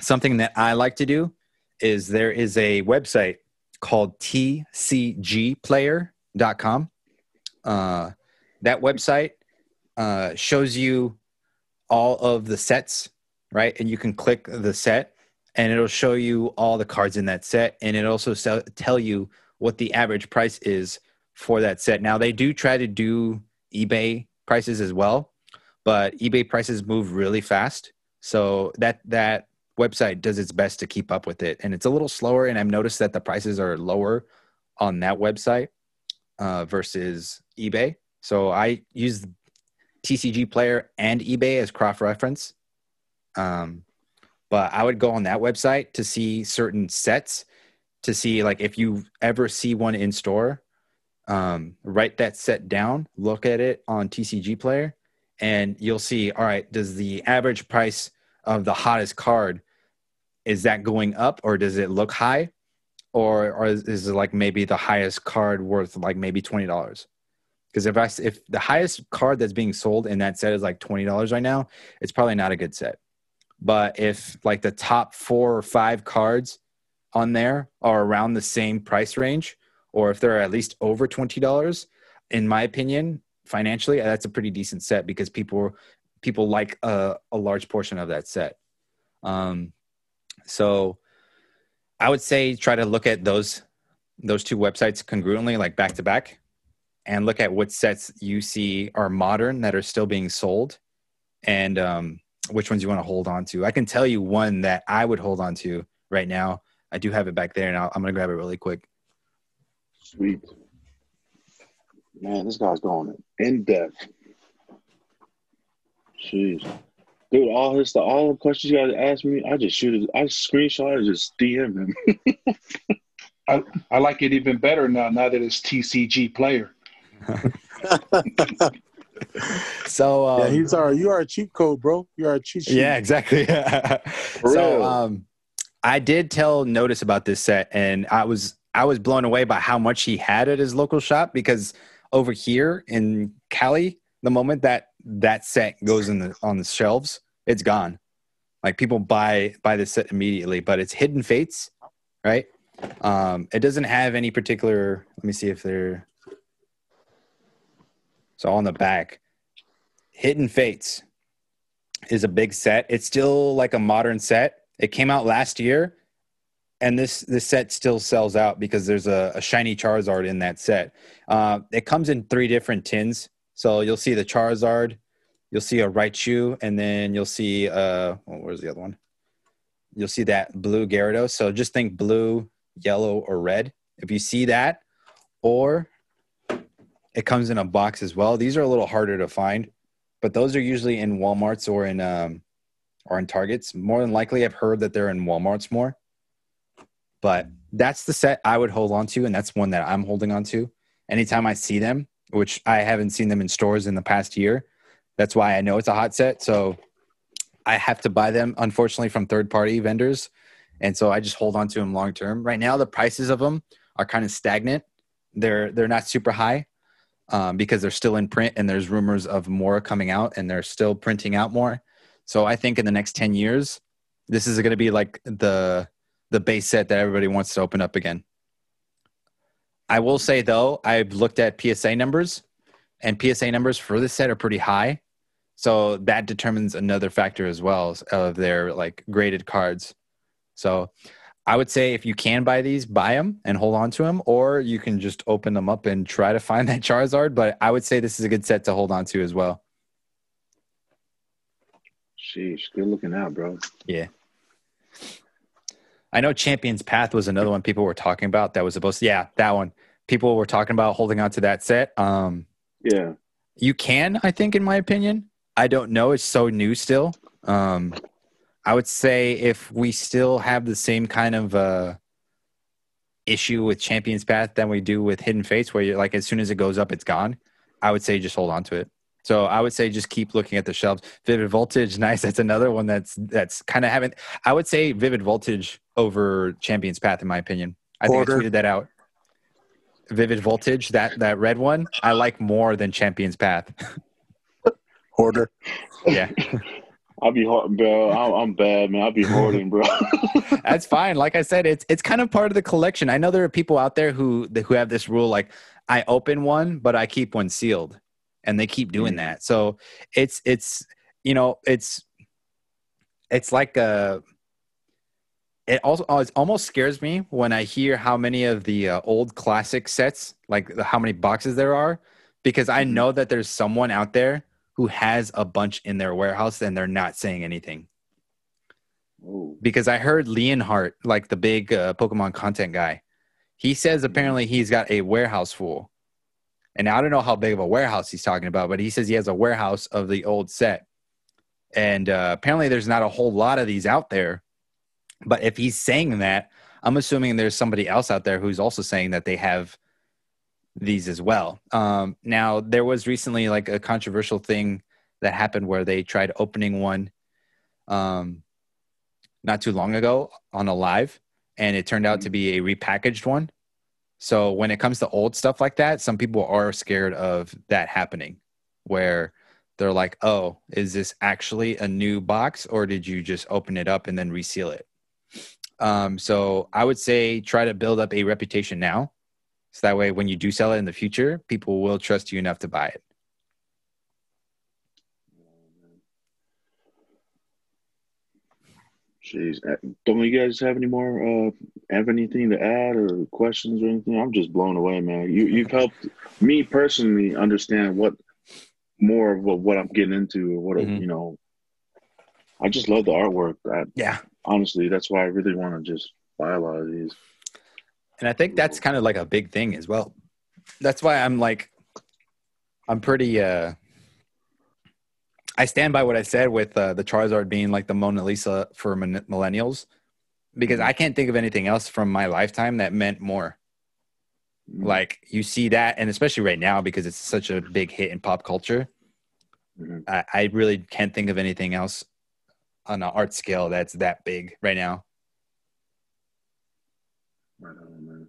something that I like to do is there is a website called tcgplayer.com. Uh, that website uh, shows you all of the sets, right? And you can click the set and it'll show you all the cards in that set. And it also tell you what the average price is for that set. Now, they do try to do eBay prices as well but eBay prices move really fast. So that that website does its best to keep up with it, and it's a little slower. And I've noticed that the prices are lower on that website uh, versus eBay. So I use TCG Player and eBay as cross reference. Um, but I would go on that website to see certain sets to see like if you ever see one in store um, write that set down look at it on tcg player and you'll see all right does the average price of the hottest card is that going up or does it look high? Or, or is, is it like maybe the highest card worth like maybe $20 because if i if the highest card that's being sold in that set is like $20 right now it's probably not a good set. But if like the top four or five cards on there are around the same price range or if they're at least over $20 in my opinion financially, that's a pretty decent set because people people like a, a large portion of that set. Um, so I would say try to look at those those two websites congruently, like back to back, and look at what sets you see are modern that are still being sold, and um, which ones you want to hold on to. I can tell you one that I would hold on to right now. I do have it back there, and i am going to grab it really quick. Sweet. Man, this guy's going in depth. Jeez. Dude, all his all the questions you guys ask me, I just shoot it, I screenshot and just DM him. I, I like it even better now. Now that it's TCG player. So um, yeah, he's our you are a cheat code, bro. You are a cheat sheet. Yeah, exactly. so um, I did tell Notis about this set, and I was I was blown away by how much he had at his local shop because over here in Cali, the moment that that set goes in the on the shelves, it's gone. Like people buy buy the set immediately, but it's Hidden Fates, right? Um, it doesn't have any particular. Let me see if they're. So on the back, Hidden Fates is a big set. It's still like a modern set. It came out last year, and this this set still sells out because there's a, a shiny Charizard in that set. Uh, it comes in three different tins, so you'll see the Charizard, you'll see a Raichu, and then you'll see uh, oh, where's the other one? You'll see that blue Gyarados. So just think blue, yellow, or red. If you see that, or it comes in a box as well. These are a little harder to find, but those are usually in WalMarts or in um, or in Targets. More than likely, I've heard that they're in WalMarts more. But that's the set I would hold on to, and that's one that I'm holding on to. Anytime I see them, which I haven't seen them in stores in the past year, that's why I know it's a hot set. So I have to buy them, unfortunately, from third party vendors. And so I just hold on to them long term. Right now, the prices of them are kind of stagnant. They're they're not super high um, because they're still in print and there's rumors of more coming out and they're still printing out more. So I think in the next 10 years, this is going to be like the the base set that everybody wants to open up again. I will say though, I've looked at PSA numbers and PSA numbers for this set are pretty high. So that determines another factor as well of their like graded cards. So I would say if you can buy these, buy them and hold on to them, or you can just open them up and try to find that Charizard. But I would say this is a good set to hold on to as well. Sheesh, good looking out, bro. Yeah. I know Champions Path was another one people were talking about that was supposed to, yeah, that one. People were talking about holding on to that set. Um, Yeah. you can, I think, in my opinion. I don't know. It's so new still. Um, I would say if we still have the same kind of uh, issue with Champions Path than we do with Hidden Fates, where you're like, as soon as it goes up, it's gone. I would say just hold on to it. So I would say just keep looking at the shelves. Vivid Voltage, nice. That's another one that's that's kind of having. I would say Vivid Voltage over Champions Path, in my opinion. I Order. think I tweeted that out. Vivid Voltage, that that red one, I like more than Champions Path. Order. yeah, I'll be hard, bro. I'm, I'm bad, man. I'll be hoarding, bro. that's fine. Like I said, it's it's kind of part of the collection. I know there are people out there who who have this rule, like I open one, but I keep one sealed, and they keep doing mm. that. So it's it's you know it's it's like a it also it almost scares me when I hear how many of the uh, old classic sets, like the, how many boxes there are, because I Mhm. know that there's someone out there who has a bunch in their warehouse and they're not saying anything. Ooh. Because I heard Leonhart, like the big uh, Pokemon content guy, he says apparently he's got a warehouse full. And I don't know how big of a warehouse he's talking about, but he says he has a warehouse of the old set. And uh, apparently there's not a whole lot of these out there. But if he's saying that, I'm assuming there's somebody else out there who's also saying that they have these as well. Um, now, there was recently like a controversial thing that happened where they tried opening one um, not too long ago on a live, and it turned out to be a repackaged one. So when it comes to old stuff like that, some people are scared of that happening, where they're like, "Oh, is this actually a new box, or did you just open it up and then reseal it?" Um, so I would say try to build up a reputation now, so that way when you do sell it in the future, people will trust you enough to buy it. Jeez, Uh, don't you guys have any more? Uh, have anything to add or questions or anything? I'm just blown away, man. You you've helped me personally understand what more of what, what I'm getting into or what Mhm. you know. I just love the artwork. I, Yeah, honestly, that's why I really want to just buy a lot of these. And I think that's kind of like a big thing as well. That's why I'm like, I'm pretty, uh, I stand by what I said with uh, the Charizard being like the Mona Lisa for min- millennials. because I can't think of anything else from my lifetime that meant more. Mhm. Like you see that, and especially right now because it's such a big hit in pop culture. Mhm. I, I really can't think of anything else on an art scale that's that big right now. Right on, man.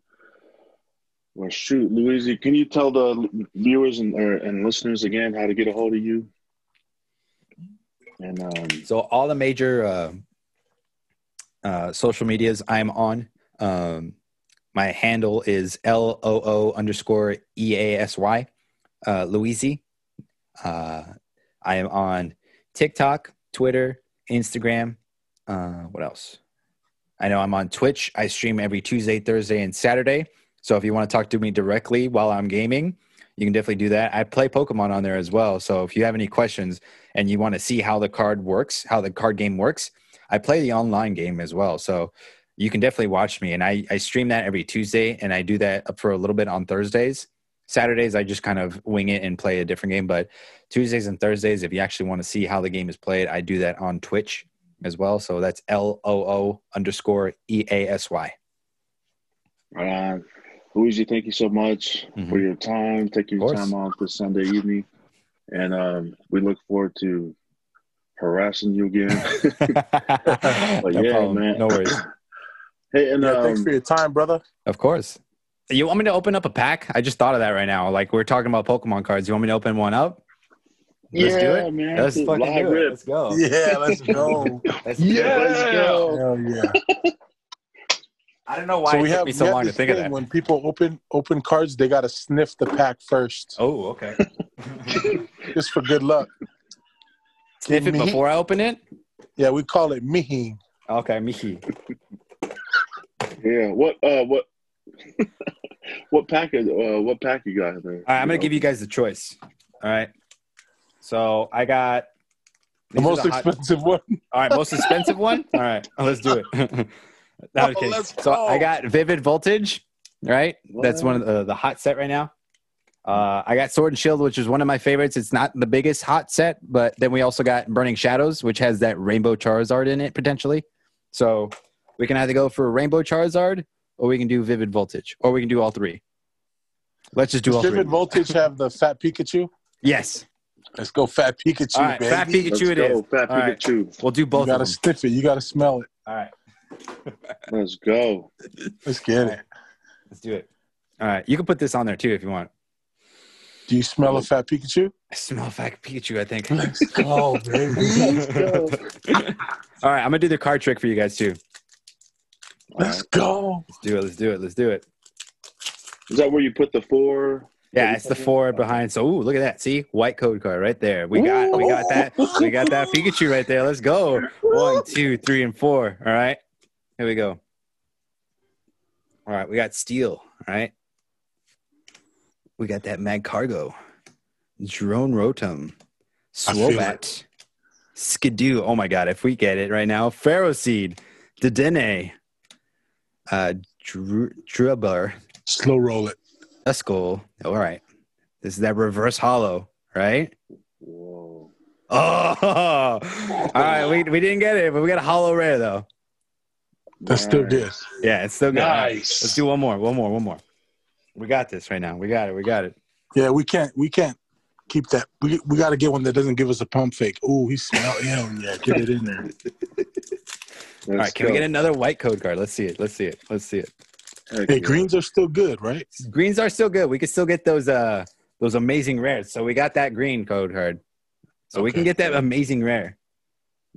Well, shoot, Luis, can you tell the viewers and or, and listeners again how to get a hold of you? And um, So all the major uh, uh, social medias I'm on. Um, my handle is L O O underscore E A S Y, uh. Uh, I am on TikTok, Twitter, Instagram. Uh, what else? I know I'm on Twitch. I stream every Tuesday, Thursday, and Saturday. So if you want to talk to me directly while I'm gaming, you can definitely do that. I play Pokemon on there as well. So if you have any questions and you want to see how the card works, how the card game works, I play the online game as well. So you can definitely watch me. And I, I stream that every Tuesday and I do that for a little bit on Thursdays. Saturdays, I just kind of wing it and play a different game. But Tuesdays and Thursdays, if you actually want to see how the game is played, I do that on Twitch as well. So that's L O O underscore E A S Y. right on. Luis, thank you so much Mhm. for your time, taking your time off this Sunday evening. And um, we look forward to harassing you again. no yeah, problem. man. No worries. hey, and Yeah, um, thanks for your time, brother. Of course. You want me to open up a pack? I just thought of that right now. Like we're talking about Pokemon cards. You want me to open one up? Let's yeah, do it. man. Let's Dude, fucking live do it. Let's go. Yeah, let's go. Let's Yeah, it. let's go. Hell yeah. I I don't know why so it we took have, me so we have long to think of that. when people open open cards, they got to sniff the pack first, Oh, okay. just for good luck. Sniff it before I open it. Yeah, we call it mihi. Okay, Mickey. Yeah. What? Uh. What? what package? Uh. What pack you got there? All right, I'm gonna give you guys the choice. All right. So I got The these are most hot- expensive one. All right, most expensive one. All right, let's do it. no, I'm Oh, let's so. I got Vivid Voltage. Right, that's one of the, the hot set right now. Uh, I got Sword and Shield, which is one of my favorites. It's not the biggest hot set, but then we also got Burning Shadows, which has that Rainbow Charizard in it potentially. So we can either go for Rainbow Charizard, or we can do Vivid Voltage, or we can do all three. Let's just do Does all three. Vivid Voltage have the fat Pikachu? Yes. Let's go fat Pikachu, All right, baby. Fat Pikachu, Let's Pikachu it go, is. Fat All right. Pikachu. We'll do both You gotta them. sniff it. You gotta smell it. All right. Let's go. Let's get it. Let's do it. All right. You can put this on there too if you want. Do you smell a fat Pikachu? I smell a fat Pikachu, I think. Let's go, baby. Let's go. All right, I'm gonna do the card trick for you guys too. Let's go. Let's do it. Let's do it. Let's do it. Is that where you put the four? Yeah, it's the four behind. So, ooh, look at that. See, white code card right there. We got, we got that. We got that Pikachu right there. Let's go. One, two, three, and four. All right. Here we go. All right, we got Steel. All right. We got that Magcargo, Drone Rotom, I feel Swoobat, Skiddo. Oh my God, if we get it right now, Ferroseed, Dedenne, uh, Dr- Drubber, Slow roll it. That's cool. All right. This is that reverse holo, right? Whoa. Oh, all right. We, we didn't get it, but we got a holo rare though. That's still good. Yeah, it's still good. All right, Nice. Let's do one more. One more. One more. We got this right now. We got it. We got it. Yeah, we can't we can't keep that. We we got to get one that doesn't give us a pump fake. Ooh, he smell. Hell yeah, get it in there. All right. Can we get another white code card? Let's see it. Let's see it. Let's see it. Hey, greens are still good, right? Greens are still good. We can still get those uh those amazing rares. So we got that green code card. So we can get that amazing rare.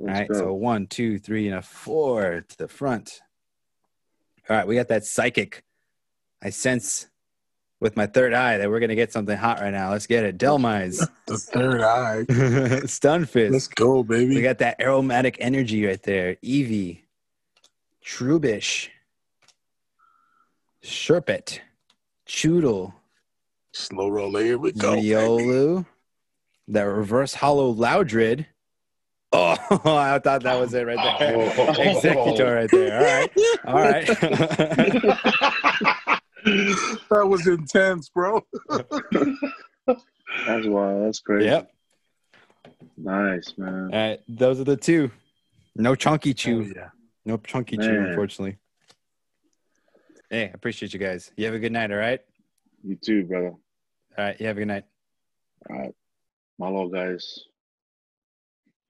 All Let's right, go. so one, two, three, and a four to the front. All right, we got that psychic. I sense with my third eye that we're gonna get something hot right now. Let's get it. Dhelmise, The third eye. Stunfisk. Let's go, baby. We got that aromatic energy right there. Eevee, Trubbish, Sherpet, Choodle, Slow roll. Here we go. baby. Riolu, that reverse holo Loudred. Oh, I thought that was it right there. Oh. Exeggutor right there. All right. All right. that was intense, bro. That's wild. That's crazy. yep. Nice, man. All right. Those are the two. No chunky Oh, chew. yeah. Nope, chunky chew, unfortunately. Hey, I appreciate you guys. You have a good night, all right? You too, brother. All right, you have a good night. All right. Malo, guys.